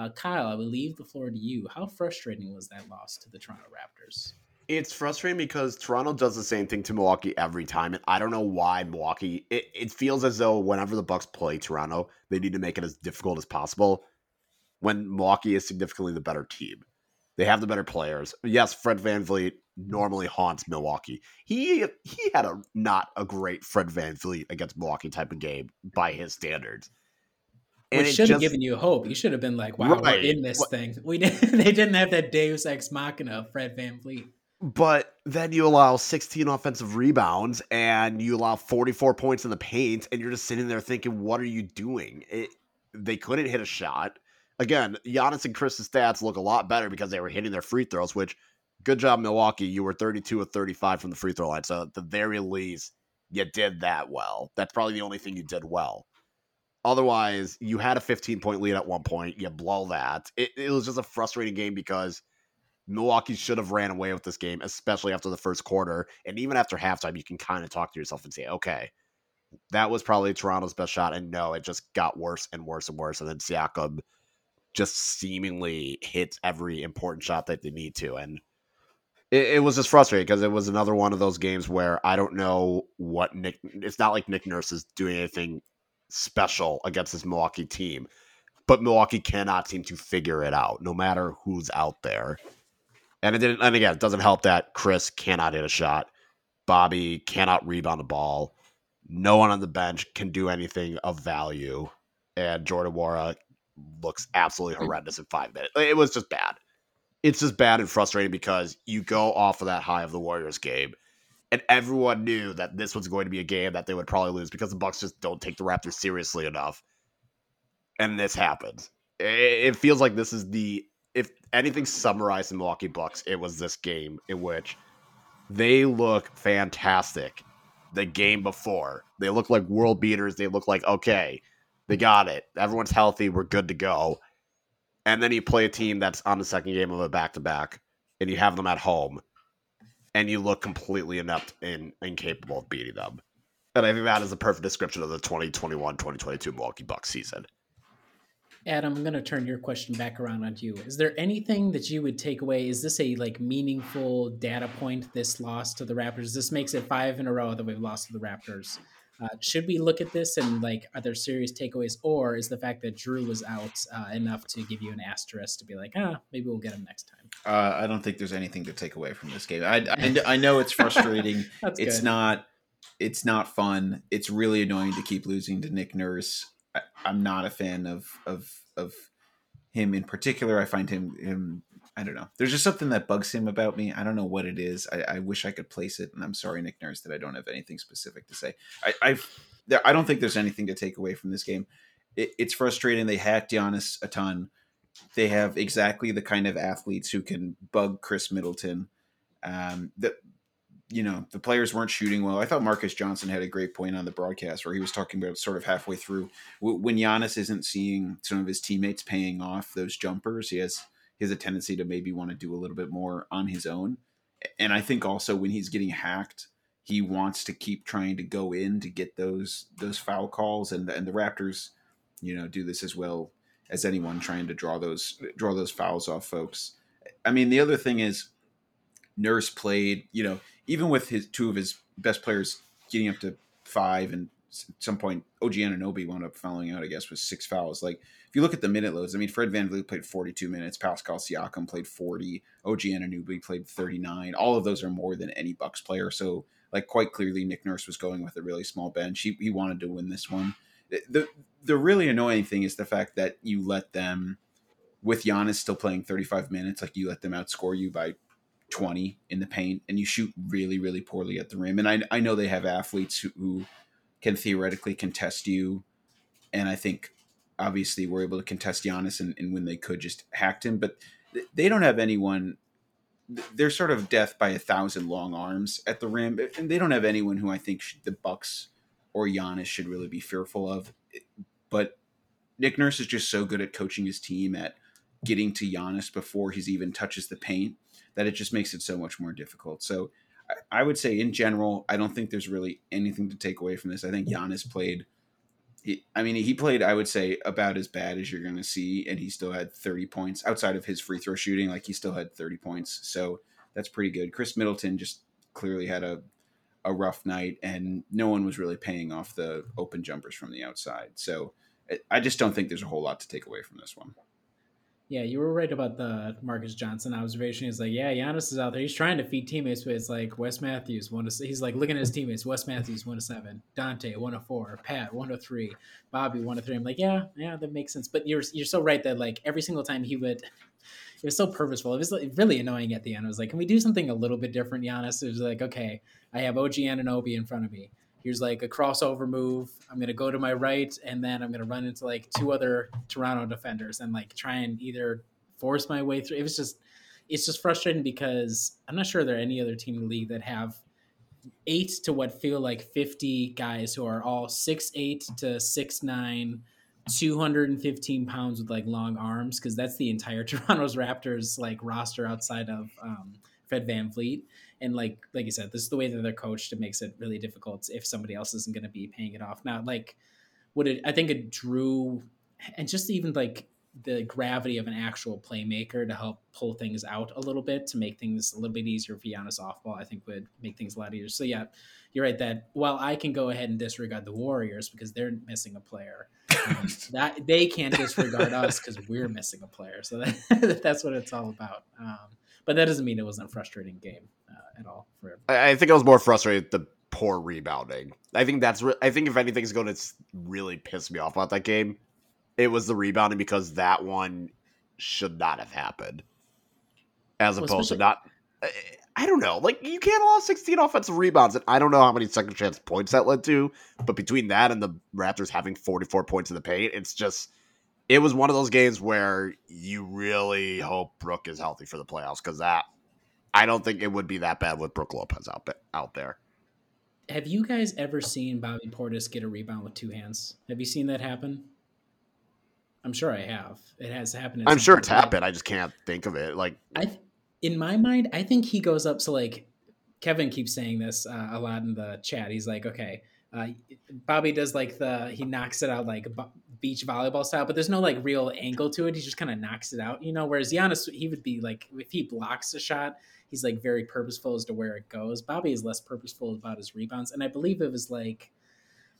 Uh, Kyle, I will leave the floor to you. How frustrating was that loss to the Toronto Raptors? It's frustrating because Toronto does the same thing to Milwaukee every time, and I don't know why Milwaukee. It, it feels as though whenever the Bucks play Toronto, they need to make it as difficult as possible. When Milwaukee is significantly the better team, they have the better players. Yes, Fred VanVleet normally haunts Milwaukee. He he had a not a great Fred VanVleet against Milwaukee type of game by his standards. And Which should have given you hope. You should have been like, "Wow, right. we're in this what, thing." We didn't, they didn't have that Deus ex machina of Fred VanVleet. But then you allow 16 offensive rebounds and you allow 44 points in the paint, and you're just sitting there thinking, "What are you doing?" It, they couldn't hit a shot. Again, Giannis and Khris's stats look a lot better because they were hitting their free throws. Which, good job, Milwaukee. You were 32 of 35 from the free throw line, so at the very least, you did that well. That's probably the only thing you did well. Otherwise, you had a 15 point lead at one point. You blow that. It, it was just a frustrating game because Milwaukee should have ran away with this game, especially after the first quarter. And even after halftime, you can kind of talk to yourself and say, okay, that was probably Toronto's best shot. And no, it just got worse and worse and worse. And then Siakam just seemingly hits every important shot that they need to. And it, it was just frustrating because it was another one of those games where I don't know what Nick. It's not like Nick Nurse is doing anything special against this Milwaukee team. But Milwaukee cannot seem to figure it out, no matter who's out there. And it didn't. And again, it doesn't help that Khris cannot hit a shot. Bobby cannot rebound the ball. No one on the bench can do anything of value. And Jordan Nwora looks absolutely hmm. horrendous in five minutes. It was just bad. It's just bad and frustrating because you go off of that high of the Warriors game and everyone knew that this was going to be a game that they would probably lose because the Bucks just don't take the Raptors seriously enough. And this happens. It feels like this is the if anything summarized the Milwaukee Bucks, it was this game in which they look fantastic. The game before, they look like world beaters. They look like okay, they got it. Everyone's healthy. We're good to go. And then you play a team that's on the second game of a back to back, and you have them at home, and you look completely inept and incapable of beating them. And I think that is a perfect description of the 2021-2022 Milwaukee Bucks season. Adam, I'm going to turn your question back around on you. Is there anything that you would take away? Is this a like meaningful data point? This loss to the Raptors. This makes it five in a row that we've lost to the Raptors. Uh, should we look at this and like, are there serious takeaways, or is the fact that Jrue was out uh, enough to give you an asterisk to be like, ah, maybe we'll get him next time? Uh, I don't think there's anything to take away from this game. I, I, I know it's frustrating. it's good. not. It's not fun. It's really annoying to keep losing to Nick Nurse. I, am not a fan of of of him in particular. I find him him I don't know. There's just something that bugs him about me. I don't know what it is. I, I wish I could place it, and I'm sorry, Nick Nurse, that I don't have anything specific to say. I, I've there, I don't think there's anything to take away from this game. It, it's frustrating. They hacked Giannis a ton. They have exactly the kind of athletes who can bug Khris Middleton. Um, that you know the players weren't shooting well. I thought Marques Johnson had a great point on the broadcast where he was talking about sort of halfway through when Giannis isn't seeing some of his teammates paying off those jumpers. He has has a tendency to maybe want to do a little bit more on his own. And I think also when he's getting hacked, he wants to keep trying to go in to get those those foul calls and and the Raptors, you know, do this as well. as anyone trying to draw those draw those fouls off folks. I mean, the other thing is Nurse played, you know, even with his two of his best players getting up to five and at some point OG Anunoby wound up fouling out, I guess, with six fouls. Like if you look at the minute loads, I mean, Fred Van VanVleet played 42 minutes, Pascal Siakam played 40, OG Anunoby played 39. All of those are more than any Bucks player. So like quite clearly Nick Nurse was going with a really small bench. He, he wanted to win this one. The the really annoying thing is the fact that you let them with Giannis still playing 35 minutes, like you let them outscore you by 20 in the paint and you shoot really, really poorly at the rim. And I, I know they have athletes who, who can theoretically contest you. And I think obviously we're able to contest Giannis and, and when they could just hacked him, but they don't have anyone. They're sort of death by a thousand long arms at the rim, and they don't have anyone who I think should, the Bucks or Giannis should really be fearful of. But Nick Nurse is just so good at coaching his team at getting to Giannis before he's even touches the paint that it just makes it so much more difficult. So I, would say in general, I don't think there's really anything to take away from this. I think Giannis played. I mean, he played. I would say about as bad as you're going to see, and he still had 30 points outside of his free throw shooting. Like he still had 30 points, so that's pretty good. Khris Middleton just clearly had a a rough night, and no one was really paying off the open jumpers from the outside. So I just don't think there's a whole lot to take away from this one. Yeah, you were right about the Marques Johnson observation. He's like, yeah, Giannis is out there. He's trying to feed teammates, but it's like Wes Matthews one to. He's like looking at his teammates. Wes Matthews one to seven, Donte one to four, Pat one to three, Bobby one to three. I'm like, yeah, yeah, that makes sense. But you're you're so right that like every single time he would, it was so purposeful. It was like really annoying at the end. I was like, can we do something a little bit different, Giannis? It was like, okay, I have OG Anunoby in front of me here's like a crossover move. I'm gonna go to my right, and then I'm gonna run into like two other Toronto defenders and like try and either force my way through. It was just it's just frustrating because I'm not sure there are any other team in the league that have eight to what feel like 50 guys who are all six eight to six nine 215 pounds with like long arms because that's the entire toronto's raptors like roster outside of um, fred vanvleet and like like you said this is the way that they're coached it makes it really difficult if somebody else isn't going to be paying it off now like would it i think it Jrue and just even like the gravity of an actual playmaker to help pull things out a little bit to make things a little bit easier for Giannis off ball, I think would make things a lot easier. So yeah, you're right that while I can go ahead and disregard the Warriors because they're missing a player, um, that they can't disregard us because we're missing a player. So that, that's what it's all about. Um, but that doesn't mean it wasn't a frustrating game uh, at all for I, I think I was more frustrated the poor rebounding. I think that's re- I think if anything's going to really piss me off about that game it was the rebounding because that one should not have happened, as well, opposed to not. Eh, I don't know. Like you can't allow 16 offensive rebounds, and I don't know how many second chance points that led to. But between that and the Raptors having 44 points in the paint, it's just it was one of those games where you really hope Brook is healthy for the playoffs because that I don't think it would be that bad with Brook Lopez out out there. Have you guys ever seen Bobby Portis get a rebound with two hands? Have you seen that happen? I'm sure I have. It has happened. I'm sure it's happened. I just can't think of it. Like I, in my mind, I think he goes up. So like, Kevin keeps saying this uh, a lot in the chat. He's like, okay, uh, Bobby does like the he knocks it out like beach volleyball style, but there's no like real angle to it. He just kind of knocks it out, you know. Whereas Giannis, he would be like if he blocks a shot, he's like very purposeful as to where it goes. Bobby is less purposeful about his rebounds, and I believe it was like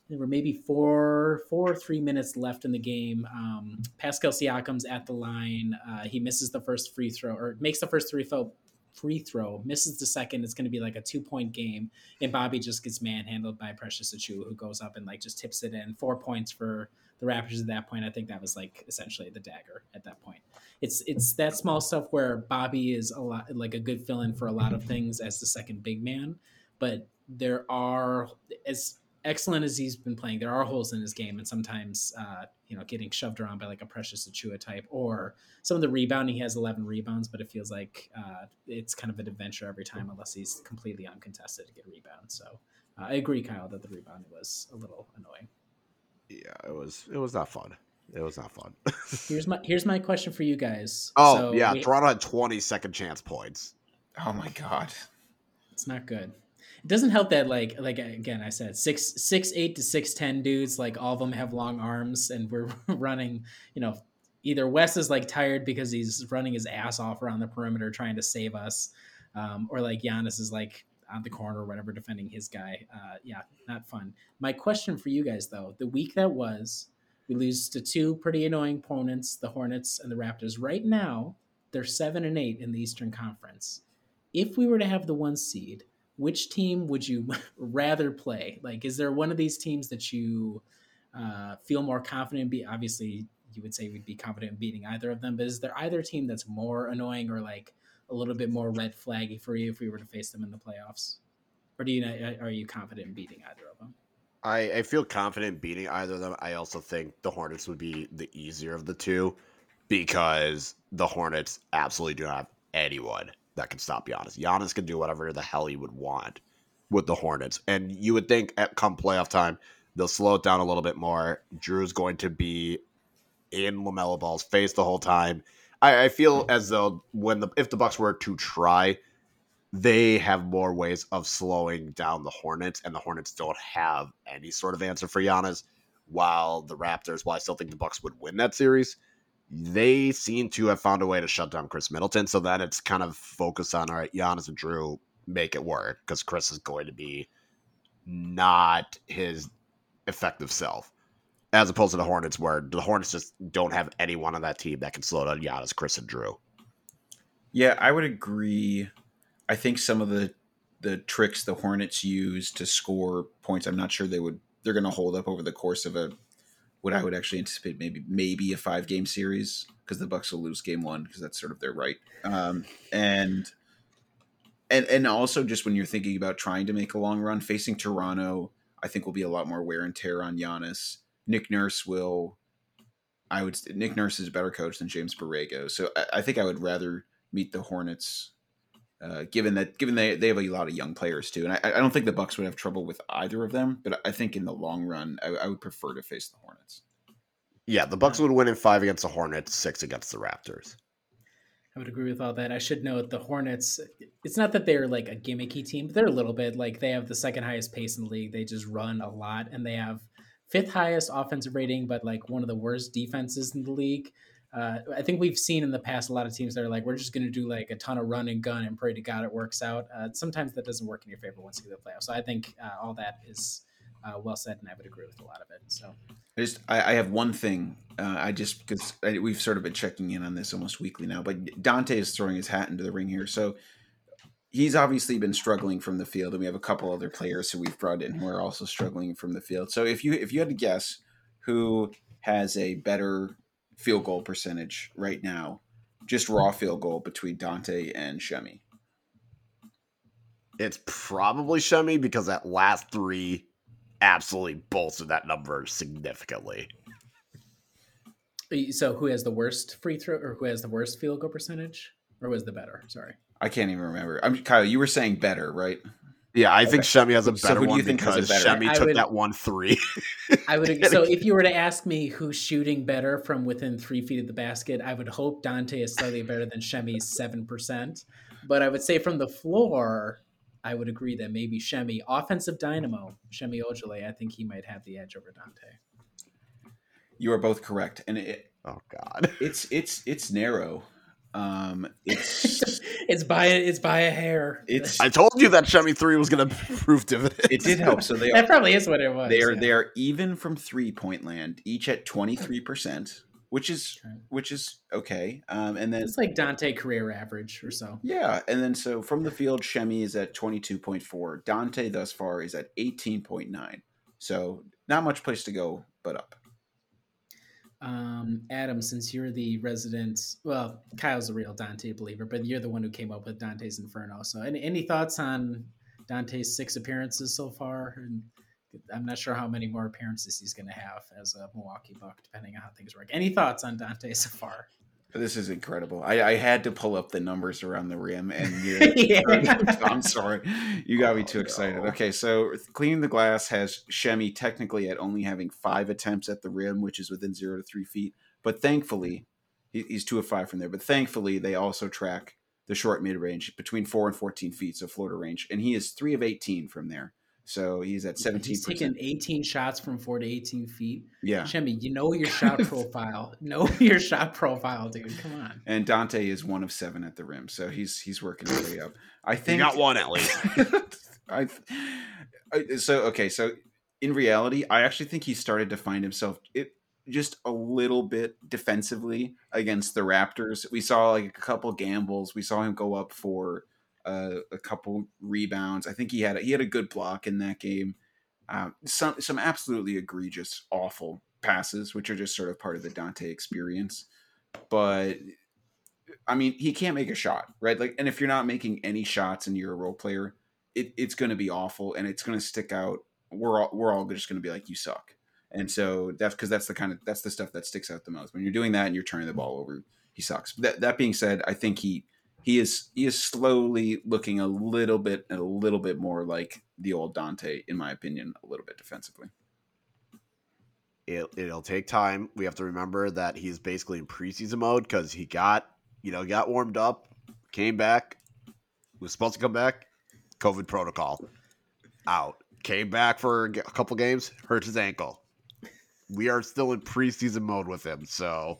there were maybe four, four or three minutes left in the game. Um, Pascal Siakam's at the line. Uh, he misses the first free throw, or makes the first three throw, free throw, misses the second. It's going to be like a two point game, and Bobby just gets manhandled by Precious Achiuwa, who goes up and like just tips it in. Four points for the Raptors at that point. I think that was like essentially the dagger at that point. It's it's that small stuff where Bobby is a lot like a good fill in for a lot of things as the second big man, but there are as excellent as he's been playing, there are holes in his game, and sometimes uh, you know getting shoved around by like a Precious Achiuwa type, or some of the rebounding. He has 11 rebounds, but it feels like uh, it's kind of an adventure every time, unless he's completely uncontested to get a rebound. So uh, I agree, Kyle, that the rebounding was a little annoying. Yeah, it was. It was not fun. It was not fun. here's my here's my question for you guys. Oh so yeah, we, Toronto had 20 second chance points. Oh my god, it's not good it doesn't help that like like again I said six six eight to six ten dudes like all of them have long arms and we're running you know either Wes is like tired because he's running his ass off around the perimeter trying to save us, um, or like Giannis is like on the corner or whatever defending his guy. Uh, yeah, not fun. My question for you guys though: the week that was, we lose to two pretty annoying opponents, the Hornets and the Raptors. Right now, they're seven and eight in the Eastern Conference. If we were to have the one seed, which team would you rather play? Like, is there one of these teams that you uh, feel more confident in? Be obviously, you would say we'd be confident in beating either of them, but is there either team that's more annoying or like a little bit more red flaggy for you if we were to face them in the playoffs? Or do you are you confident in beating either of them? I, I feel confident beating either of them. I also think the Hornets would be the easier of the two because the Hornets absolutely do not have anyone that can stop Giannis. Giannis can do whatever the hell he would want with the Hornets. And you would think at come playoff time, they'll slow it down a little bit more. Jrue's going to be in LaMelo Ball's face the whole time. I, I feel as though when the if the Bucks were to try, they have more ways of slowing down the Hornets, and the Hornets don't have any sort of answer for Giannis. While the Raptors, while I still think the Bucks would win that series, they seem to have found a way to shut down Khris Middleton. So then it's kind of focused on all right, Giannis and Jrue make it work because Khris is going to be not his effective self. As opposed to the Hornets, where the Hornets just don't have anyone on that team that can slow down Giannis, Khris, and Jrue. Yeah, I would agree. I think some of the the tricks the Hornets use to score points, I'm not sure they would they're going to hold up over the course of a what I would actually anticipate maybe maybe a five game series because the Bucks will lose game one because that's sort of their right. Um, and and and also just when you're thinking about trying to make a long run, facing Toronto, I think will be a lot more wear and tear on Giannis. Nick Nurse will. I would. Nick Nurse is a better coach than James Borrego, so I, I think I would rather meet the Hornets uh, given that given they they have a lot of young players too, and I, I, don't think the Bucks would have trouble with either of them. But I think in the long run, I, I would prefer to face the Hornets. Yeah, the Bucks would win in five against the Hornets, six against the Raptors. I would agree with all that. I should note the Hornets. It's not that they're like a gimmicky team, but they're a little bit like they have the second highest pace in the league. They just run a lot, and they have fifth highest offensive rating, but like one of the worst defenses in the league. Uh, I think we've seen in the past a lot of teams that are like, we're just going to do like a ton of run and gun and pray to God it works out. Uh, sometimes that doesn't work in your favor once you get the playoffs. So I think uh, all that is uh, well said, and I would agree with a lot of it. So I just I, I have one thing. Uh, I just because we've sort of been checking in on this almost weekly now, but Donte is throwing his hat into the ring here. So he's obviously been struggling from the field, and we have a couple other players who we've brought in who are also struggling from the field. So if you if you had to guess who has a better field goal percentage right now, just raw field goal between Donte and Shemi? It's probably Shemi because that last three absolutely bolstered that number significantly. So, who has the worst free throw, or who has the worst field goal percentage, or was the better? Sorry, I can't even remember. I'm Kyle. You were saying better, right? Yeah, I okay. think Shemi has a better so one because better? Shemi took would, that one three. I would. So if you were to ask me who's shooting better from within three feet of the basket, I would hope Donte is slightly better than Shemi's seven percent. But I would say from the floor, I would agree that maybe Shemi, offensive dynamo, Shemi Ojeleye, I think he might have the edge over Donte. You are both correct, and it. Oh God, it's it's it's narrow. Um, it's it's by it's by a hair. It's I told you that Shemi three was going to prove dividends. It did help. So they that are, probably is what it was. They are yeah. they are even from three point land, each at twenty three percent, which is which is okay. Um, and then it's like Donte career average or so. Yeah, and then so from the field, Shemi is at twenty two point four. Donte thus far is at eighteen point nine. So not much place to go, but up. Um, Adam, since you're the resident, well, Kyle's a real Donte believer, but you're the one who came up with Dante's Inferno. So, any, any thoughts on Donte's six appearances so far? And I'm not sure how many more appearances he's going to have as a Milwaukee Buck, depending on how things work. Any thoughts on Donte so far? This is incredible. I, I, had to pull up the numbers around the rim, and yeah. I'm sorry, you got me oh, too oh, excited. Okay, so cleaning the glass has Shemi technically at only having five attempts at the rim, which is within zero to three feet. But thankfully, he, he's two of five from there. But thankfully, they also track the short mid range between four and fourteen feet, so floater range, and he is three of eighteen from there. So he's at 17%. He's taking 18 shots from four to 18 feet. yeah. Shemmy, you know your shot profile. know your shot profile, dude. Come on. And Donte is one of seven at the rim. So he's he's working his way up. I You think got one at least. I, I so okay, so in reality, I actually think he started to find himself it just a little bit defensively against the Raptors. We saw like a couple gambles. We saw him go up for uh, a couple rebounds. I think he had a, he had a good block in that game. Um, some some absolutely egregious, awful passes, which are just sort of part of the Donte experience. But I mean, he can't make a shot, right? Like, and if you're not making any shots and you're a role player, it, it's going to be awful and it's going to stick out. We're all, we're all just going to be like, you suck. And so that's because that's the kind of that's the stuff that sticks out the most when you're doing that and you're turning the ball over. He sucks. That that being said, I think he he is he is slowly looking a little bit a little bit more like the old Donte, in my opinion, a little bit defensively. it, it'll take time. We have to remember that he's basically in preseason mode because he got, you know, got warmed up, came back, was supposed to come back, COVID protocol, out, came back for a couple games, hurt his ankle. We are still in preseason mode with him, so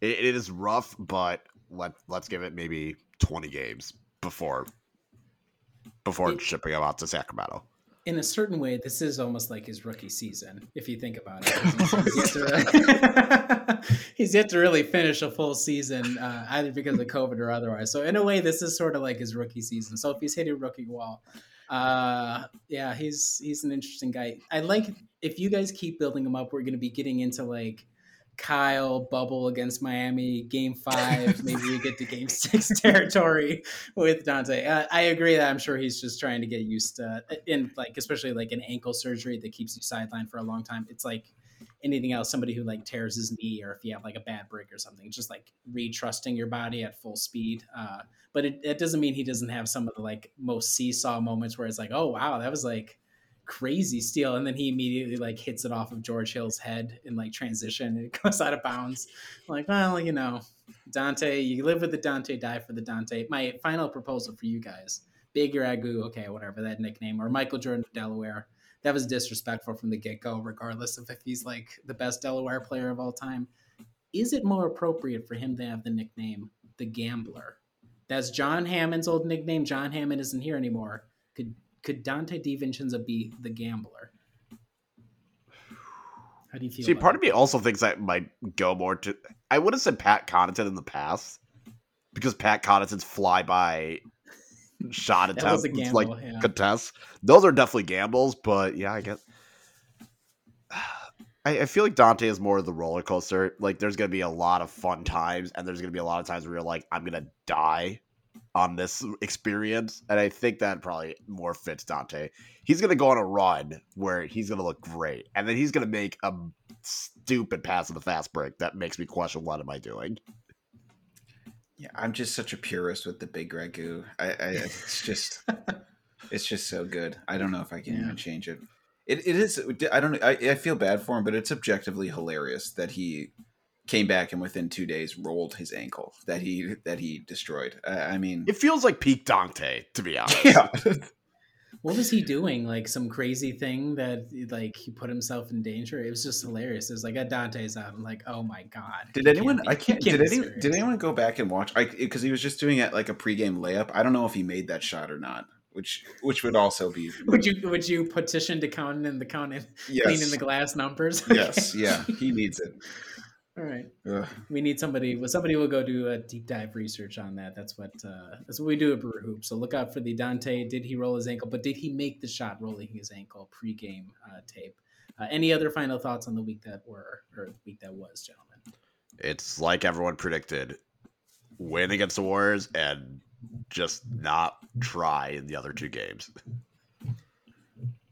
it, it is rough. But let let's give it maybe twenty games before before It- shipping him out to Sacramento. in a certain way, this is almost like his rookie season, if you think about it. He's, he's, yet to, he's yet to really finish a full season, uh, either because of COVID or otherwise. So in a way, this is sort of like his rookie season. So if he's hitting rookie wall, uh, yeah, he's he's an interesting guy. I like if you guys keep building him up, we're going to be getting into like Kyle bubble against Miami, game five. Maybe we get to game six territory with Donte. Uh, I agree that I'm sure he's just trying to get used to, in like, especially like an ankle surgery that keeps you sidelined for a long time. It's like anything else, somebody who like tears his knee or if you have like a bad break or something, it's just like retrusting your body at full speed. Uh, but it, it doesn't mean he doesn't have some of the like most seesaw moments where it's like, oh, wow, that was like, crazy steal and then he immediately like hits it off of George Hill's head in like transition and it goes out of bounds. I'm like, well, you know, Donte, you live with the Donte, die for the Donte. My final proposal for you guys, Big Ragu, okay, whatever that nickname, or Michael Jordan of Delaware. That was disrespectful from the get go, regardless of if he's like the best Delaware player of all time. Is it more appropriate for him to have the nickname the Gambler? That's John Hammond's old nickname. John Hammond isn't here anymore. Could could Donte DiVincenzo be the gambler? How do you feel? See, part of me also thinks that might go more to. I would have said Pat Connaughton in the past because Pat Connaughton's fly by shot That was a gamble, like yeah. contests, those are definitely gambles. But yeah, I guess. I, I feel like Donte is more of the roller coaster. Like, there's gonna be a lot of fun times, and there's gonna be a lot of times where you're like, I'm gonna die on this experience, and I think that probably more fits Donte. He's gonna go on a run where he's gonna look great, and then he's gonna make a stupid pass in the fast break that makes me question what am I doing. Yeah, I'm just such a purist with the big ragu. I, I it's just it's just so good. I don't know if I can Yeah. even change it. It it is. I don't. I, I feel bad for him, but it's objectively hilarious that he came back and within two days rolled his ankle that he that he destroyed. I, I mean, It feels like peak Donte, to be honest. yeah. What was he doing? Like some crazy thing that like he put himself in danger? It was just hilarious. It was like a Donte's out. I'm like, oh my god. Did He anyone? be- I he can't. Did be anyone? Did anyone go back and watch? I because he was just doing it like a pregame layup. I don't know if he made that shot or not. Which which would also be Would you would you petition to count in the count in yes cleaning the glass numbers? yes yeah he needs it. All right. Ugh. We need somebody. Well, somebody will go do a deep dive research on that. That's what uh, that's what we do at Brew Hoop. So look out for the Donte. Did he roll his ankle? But did he make the shot rolling his ankle pregame uh, tape? Uh, any other final thoughts on the week that were or the week that was, gentlemen? It's like everyone predicted win against the Warriors and just not try in the other two games.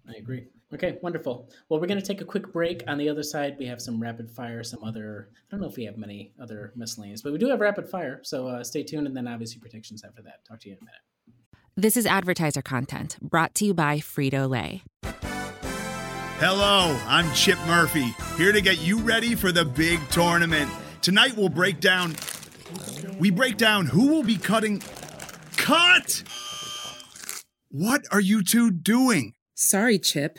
I agree. Okay, wonderful. Well, we're going to take a quick break. On the other side, we have some rapid fire, some other. I don't know if we have many other miscellaneous, but we do have rapid fire. So uh, stay tuned, and then obviously predictions after that. Talk to you in a minute. This is advertiser content brought to you by Frito Lay. Hello, I'm Chip Murphy, here to get you ready for the big tournament. Tonight we'll break down. We break down who will be cutting. Cut! What are you two doing? Sorry, Chip.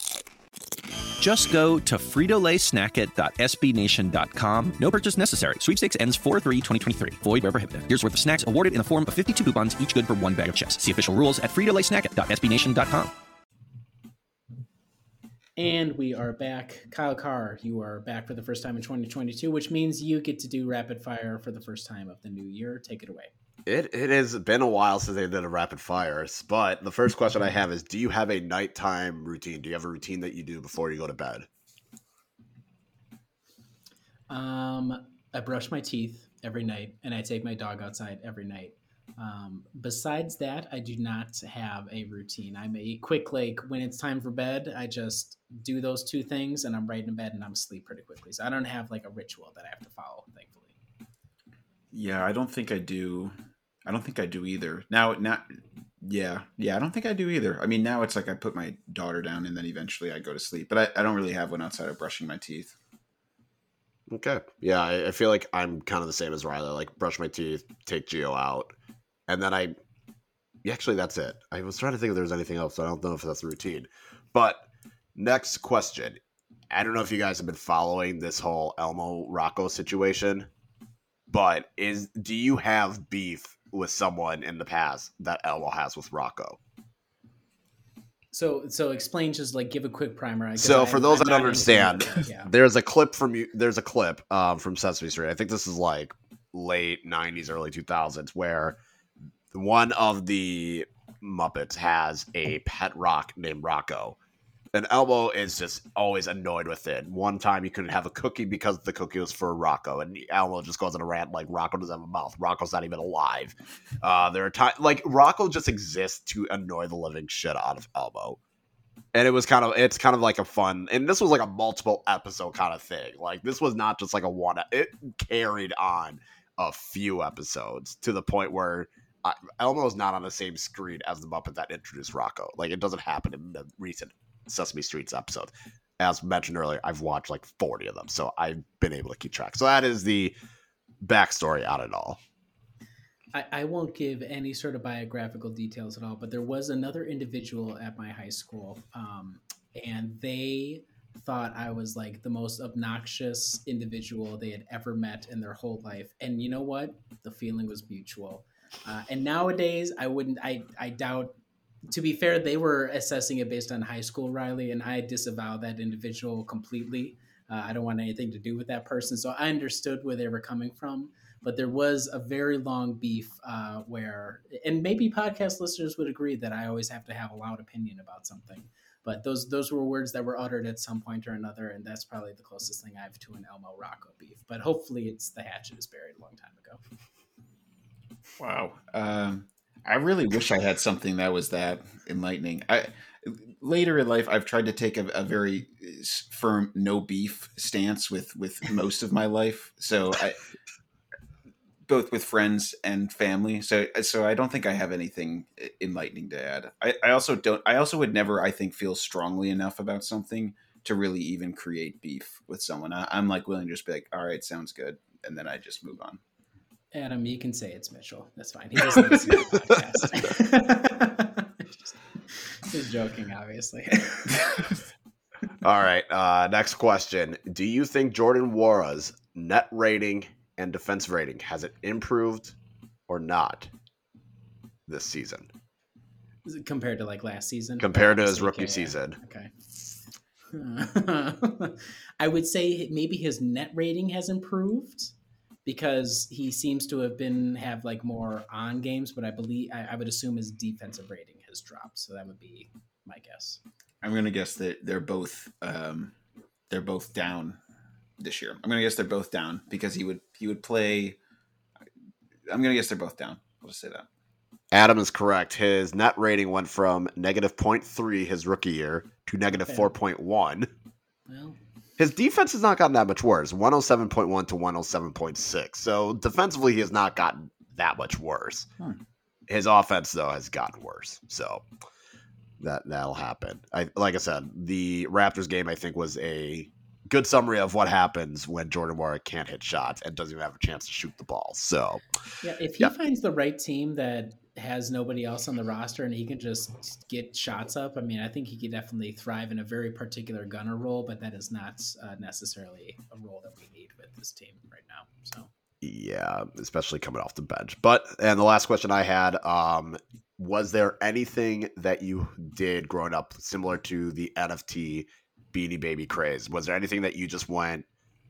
Just go to fritolaysnackit.sbnation.com. No purchase necessary. Sweepstakes ends 4-3-2023. Void where prohibited. Here's worth of snacks awarded in the form of 52 coupons, each good for one bag of chips. See official rules at fritolaysnackit.sbnation.com. And we are back. Kyle Carr, you are back for the first time in 2022, which means you get to do rapid fire for the first time of the new year. Take it away. It it has been a while since they did a rapid fire, but the first question I have is: Do you have a nighttime routine? Do you have a routine that you do before you go to bed? Um, I brush my teeth every night, and I take my dog outside every night. Um, besides that, I do not have a routine. I'm a quick like when it's time for bed, I just do those two things, and I'm right in bed, and I'm asleep pretty quickly. So I don't have like a ritual that I have to follow. Thankfully. Yeah, I don't think I do. I don't think I do either. Now, now, yeah, yeah, I don't think I do either. I mean, now it's like I put my daughter down and then eventually I go to sleep, but I, I don't really have one outside of brushing my teeth. Okay. Yeah, I, I feel like I'm kind of the same as Riley. Like, brush my teeth, take Geo out, and then I. Actually, that's it. I was trying to think if there's anything else. I don't know if that's the routine. But next question. I don't know if you guys have been following this whole Elmo Rocco situation, but is do you have beef with someone in the past that Elmo has with Rocco? So, so explain. Just like give a quick primer. I guess So I- for those I'm that not understand, yeah. there's a clip from you. There's a clip um, from Sesame Street. I think this is like late '90s, early 2000s, where one of the Muppets has a pet rock named Rocco, and Elmo is just always annoyed with it. One time he couldn't have a cookie because the cookie was for Rocco, and Elmo just goes on a rant like Rocco doesn't have a mouth. Rocco's not even alive. Uh, there are times like Rocco just exists to annoy the living shit out of Elmo and it was kind of it's kind of like a fun and this was like a multiple episode kind of thing like this was not just like a one it carried on a few episodes to the point where I, elmo's not on the same screen as the muppet that introduced rocco like it doesn't happen in the recent sesame streets episode as mentioned earlier i've watched like 40 of them so i've been able to keep track so that is the backstory on it all I, I won't give any sort of biographical details at all, but there was another individual at my high school, um, and they thought I was like the most obnoxious individual they had ever met in their whole life. And you know what? The feeling was mutual. Uh, and nowadays, I wouldn't. I I doubt. To be fair, they were assessing it based on high school, Riley, and I disavow that individual completely. Uh, I don't want anything to do with that person, so I understood where they were coming from but there was a very long beef uh, where, and maybe podcast listeners would agree that I always have to have a loud opinion about something. But those those were words that were uttered at some point or another, and that's probably the closest thing I have to an Elmo Rocco beef. But hopefully, it's the hatchet is buried a long time ago. Wow. Um, I really wish I had something that was that enlightening. I later in life, I've tried to take a, a very firm no beef stance with with most of my life. So I, both with friends and family. So so I don't think I have anything eh, enlightening to add. I, I also don't. I also would never, I think, feel strongly enough about something to really even create beef with someone. I, I'm like willing to just be like, all right, sounds good, and then I just move on. Adam, you can say it's Mitchell. That's fine. He doesn't listen to the podcast. just, just joking, obviously. All right. Uh, next question. Do you think Jordan Nwora's net rating and defense rating has it improved or not this season compared to like last season? compared to his rookie okay, season? Okay. I would say maybe his net rating has improved because he seems to have been have like more on games, but I believe I, I would assume his defensive rating has dropped. So that would be my guess. I'm gonna guess that they're both um, they're both down this year. I'm gonna guess they're both down because he would he would play I'm gonna guess they're both down. I'll just say that. Adam is correct. His net rating went from negative 0.3 his rookie year to negative Okay. 4.1. Well, His defense has not gotten that much worse 107.1 to 107.6. So defensively, he has not gotten that much worse. Hmm. His offense, though, has gotten worse. So that, that'll happen. I, like I said, the Raptors game, I think, was a good summary of what happens when Jordan Nwora can't hit shots and doesn't even have a chance to shoot the ball. So yeah, if he Yeah. finds the right team that has nobody else on the roster and he can just get shots up, I mean, I think he could definitely thrive in a very particular gunner role, but that is not uh, necessarily a role that we need with this team right now. So, Yeah, especially coming off the bench. But and the last question I had, um, was there anything that you did growing up similar to the NFT Beanie Baby craze? Was there anything that you just went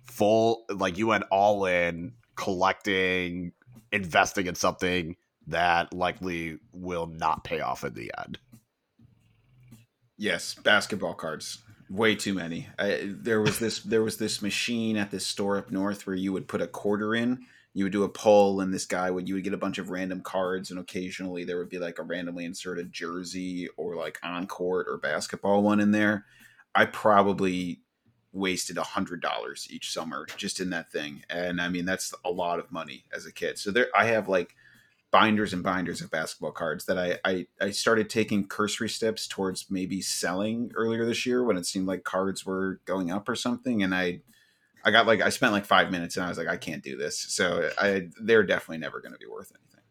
full like you went all in collecting, investing in something that likely will not pay off in the end? Yes, basketball cards. Way too many. I, there was this there was this machine at this store up north where you would put a quarter in, you would do a pull, and this guy would you would get a bunch of random cards, and occasionally there would be like a randomly inserted jersey or like on court or basketball one in there. I probably wasted a hundred dollars each summer just in that thing, and I mean that's a lot of money as a kid. So there, I have like binders and binders of basketball cards that I, I I started taking cursory steps towards maybe selling earlier this year when it seemed like cards were going up or something and I I got like I spent like 5 minutes and I was like I can't do this. So I they're definitely never going to be worth anything.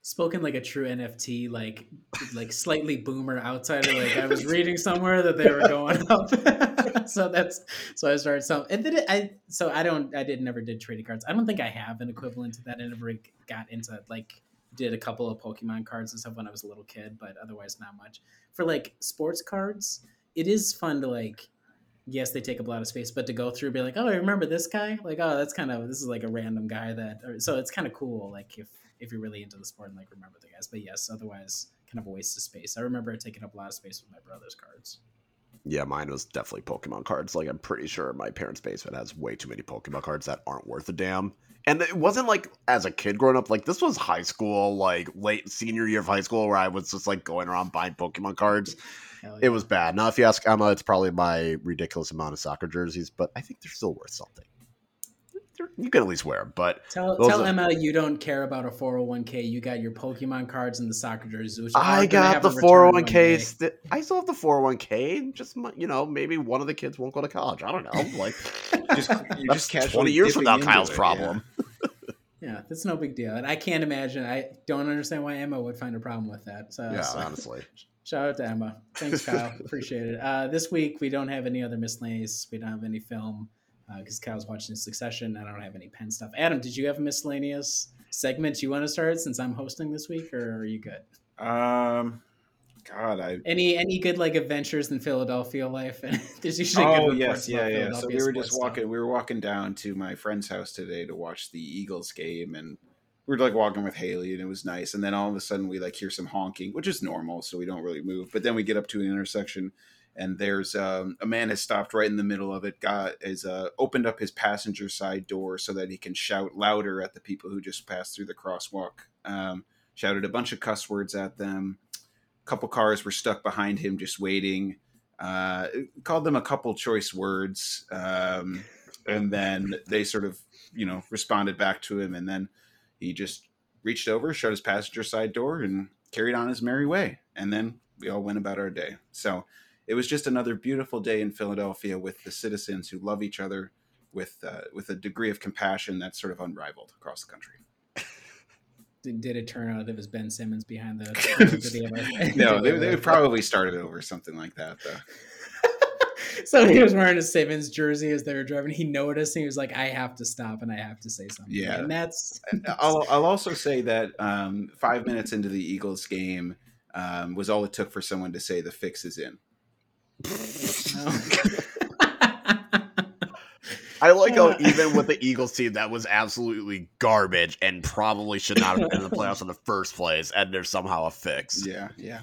spoken like a true NFT, like like slightly boomer outsider. Like I was reading somewhere that they were going up, so that's so I started some. And then it, I so I don't I did never did trading cards. I don't think I have an equivalent to that. I never got into like did a couple of Pokemon cards and stuff when I was a little kid, but otherwise not much. For like sports cards, it is fun to like. Yes, they take up a lot of space, but to go through, be like, oh, I remember this guy. Like, oh, that's kind of this is like a random guy that. Or, so it's kind of cool. Like if if you're really into the sport and like remember the guys. But yes, otherwise kind of a waste of space. I remember it taking up a lot of space with my brother's cards. Yeah, mine was definitely Pokemon cards. Like I'm pretty sure my parents' basement has way too many Pokemon cards that aren't worth a damn. And it wasn't like as a kid growing up, like this was high school, like late senior year of high school where I was just like going around buying Pokemon cards. Hell It was bad. Now if you ask Emma, it's probably my ridiculous amount of soccer jerseys, but I think they're still worth something. They're- You can at least wear them, but Tell, tell are- Emma you don't care about a 401k. You got your Pokemon cards and the soccer jerseys. Which I got the a return one 401k. St- I still have the 401k. Just you know, maybe one of the kids won't go to college. I don't know. Like Just you that's just 20 years from now, Kyle's it, yeah. problem. Yeah, that's no big deal. And I can't imagine. I don't understand why Emma would find a problem with that. So, Yeah, so honestly. shout out to Emma. Thanks, Kyle. Appreciate it. Uh, this week we don't have any other miscellaneous. We don't have any film because Kyle's watching Succession. I don't have any pen stuff. Adam, did you have a miscellaneous segment you want to start since I'm hosting this week, or are you good? Um God, I Any any good like adventures in Philadelphia life? There's usually Oh yes, yeah, yeah. So we were just stuff. walking. We were walking down to my friend's house today to watch the Eagles game, and we were like walking with Haley, and it was nice. And then all of a sudden, we like hear some honking, which is normal, so we don't really move. But then we get up to an intersection, and there's um, a man has stopped right in the middle of it. Got is uh, opened up his passenger side door so that he can shout louder at the people who just passed through the crosswalk. Um, shouted a bunch of cuss words at them. A couple cars were stuck behind him, just waiting uh, called them a couple choice words, um, and then they sort of, you know, responded back to him, and then he just reached over, shut his passenger side door, and carried on his merry way. And then we all went about our day. So it was just another beautiful day in Philadelphia with the citizens who love each other with uh, with a degree of compassion that's sort of unrivaled across the country. Did, did it turn out that it was Ben Simmons behind the? the no, they, they probably started over something like that, though. So he was wearing a Simmons jersey as they were driving. He noticed and he was like, "I have to stop and I have to say something." Yeah. and that's I'll, I'll also say that um, five minutes into the Eagles game um, was all it took for someone to say the fix is in. I like how even with the Eagles team that was absolutely garbage and probably should not have been in the playoffs in the first place, and there's somehow a fix. Yeah, yeah.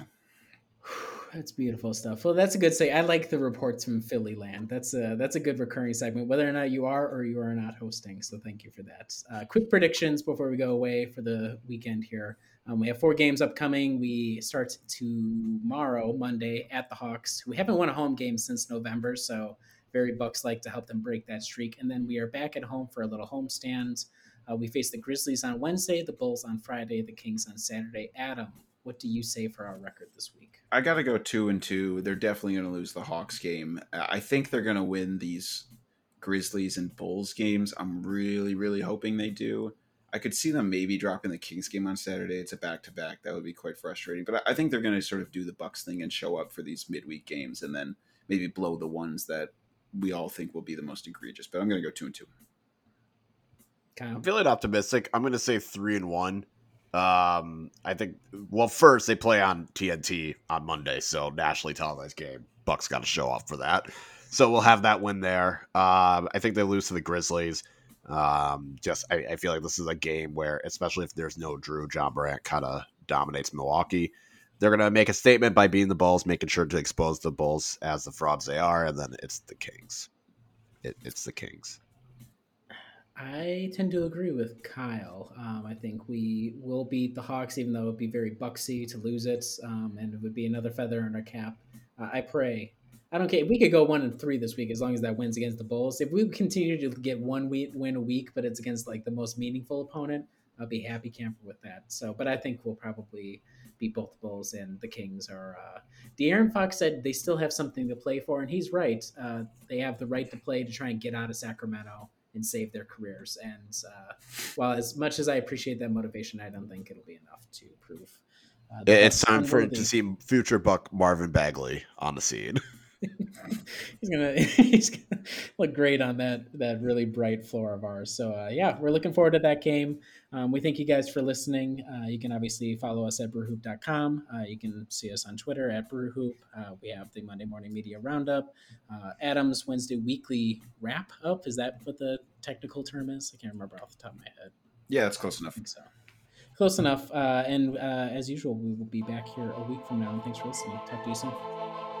That's beautiful stuff. Well, that's a good say. I like the reports from Philly land. That's a that's a good recurring segment, whether or not you are or you are not hosting. So thank you for that. Uh, quick predictions before we go away for the weekend here. Um, we have four games upcoming. We start tomorrow, Monday, at the Hawks. We haven't won a home game since November, so very Bucks like to help them break that streak. And then we are back at home for a little homestand. Uh, we face the Grizzlies on Wednesday, the Bulls on Friday, the Kings on Saturday. Adam, what do you say for our record this week? I got to go two and two. They're definitely going to lose the Hawks game. I think they're going to win these Grizzlies and Bulls games. I'm really, really hoping they do. I could see them maybe dropping the Kings game on Saturday. It's a back to back. That would be quite frustrating. But I think they're going to sort of do the Bucks thing and show up for these midweek games, and then maybe blow the ones that we all think will be the most egregious. But I'm going to go two and two. Kyle? I'm feeling optimistic. I'm going to say three and one. Um, I think. Well, first they play on TNT on Monday, so nationally televised game. Bucks got to show off for that. So we'll have that win there. Um, I think they lose to the Grizzlies. Um, just I, I, feel like this is a game where, especially if there's no Jrue, Ja Morant kind of dominates Milwaukee. They're gonna make a statement by beating the Bulls, making sure to expose the Bulls as the frauds they are, and then it's the Kings. It, it's the Kings. I tend to agree with Kyle. Um, I think we will beat the Hawks, even though it would be very bucksy to lose it, um, and it would be another feather in our cap. Uh, I pray. I don't care. We could go one and three this week, as long as that wins against the Bulls. If we continue to get one win a week, but it's against like the most meaningful opponent, I'll be happy camper with that. So, but I think we'll probably beat both the Bulls and the Kings. Are uh, De'Aaron Fox said they still have something to play for, and he's right. Uh, they have the right to play to try and get out of Sacramento and save their careers. And uh, while as much as I appreciate that motivation, I don't think it'll be enough to prove. Uh, it's time for to see future Buck Marvin Bagley on the scene. he's gonna he's gonna look great on that that really bright floor of ours. So uh, yeah, we're looking forward to that game. Um, we thank you guys for listening. Uh, you can obviously follow us at brewhoop.com. Uh, you can see us on Twitter at brewhoop. Uh, we have the Monday morning media roundup. Uh, Adams Wednesday weekly wrap up. Is that what the technical term is? I can't remember off the top of my head. Yeah, that's close enough. so. Close enough. Uh, and as usual, we will be back here a week from now. And thanks for listening. Talk to you soon.